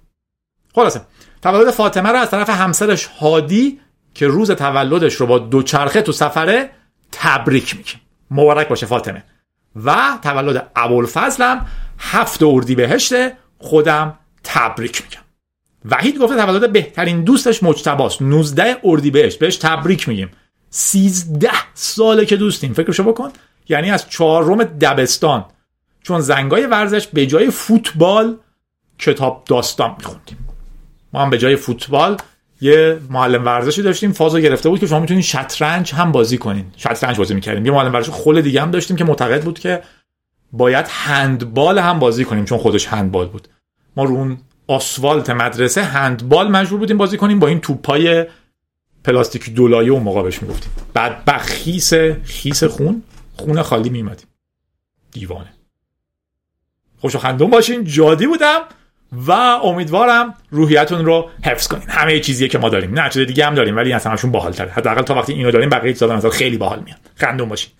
خلاصه. تولد فاطمه رو از طرف همسرش هادی که روز تولدش رو با دوچرخه تو سفره تبریک میگیم مبارک باشه فاطمه. و تولد ابوالفضلم هفت اردی بهشته خودم تبریک میگم. وحید گفته تولد بهترین دوستش مجتباست. 19 اردی بهشت. بهش تبریک میگیم. 13 ساله که دوستیم. فکرشو بکن یعنی از چهارم دبستان چون زنگای ورزش به جای فوتبال کتاب داستان میخوندیم. ما هم به جای فوتبال یه معلم ورزشی داشتیم فازو گرفته بود که شما می‌تونید شطرنج هم بازی کنین. شطرنج بازی می‌کردیم. یه معلم ورزش خل دیگه هم داشتیم که معتقد بود که باید هندبال هم بازی کنیم چون خودش هندبال بود. ما رو اون آسفالت مدرسه هندبال مجبور بودیم بازی کنیم با این توپای پلاستیکی دولایه و موقع بهش می‌گفتیم. بعد بخیس خیس خون خون خالی میمدیم دیوانه. خوش خندون باشین جادی بودم و امیدوارم روحیتون رو حفظ کنین. همه چیزیه که ما داریم. نه چیز دیگه هم داریم ولی اصلا همشون باحال‌تره. حداقل تا وقتی اینو داریم بقیه چیزا خیلی باحال میاد. خندون باشین.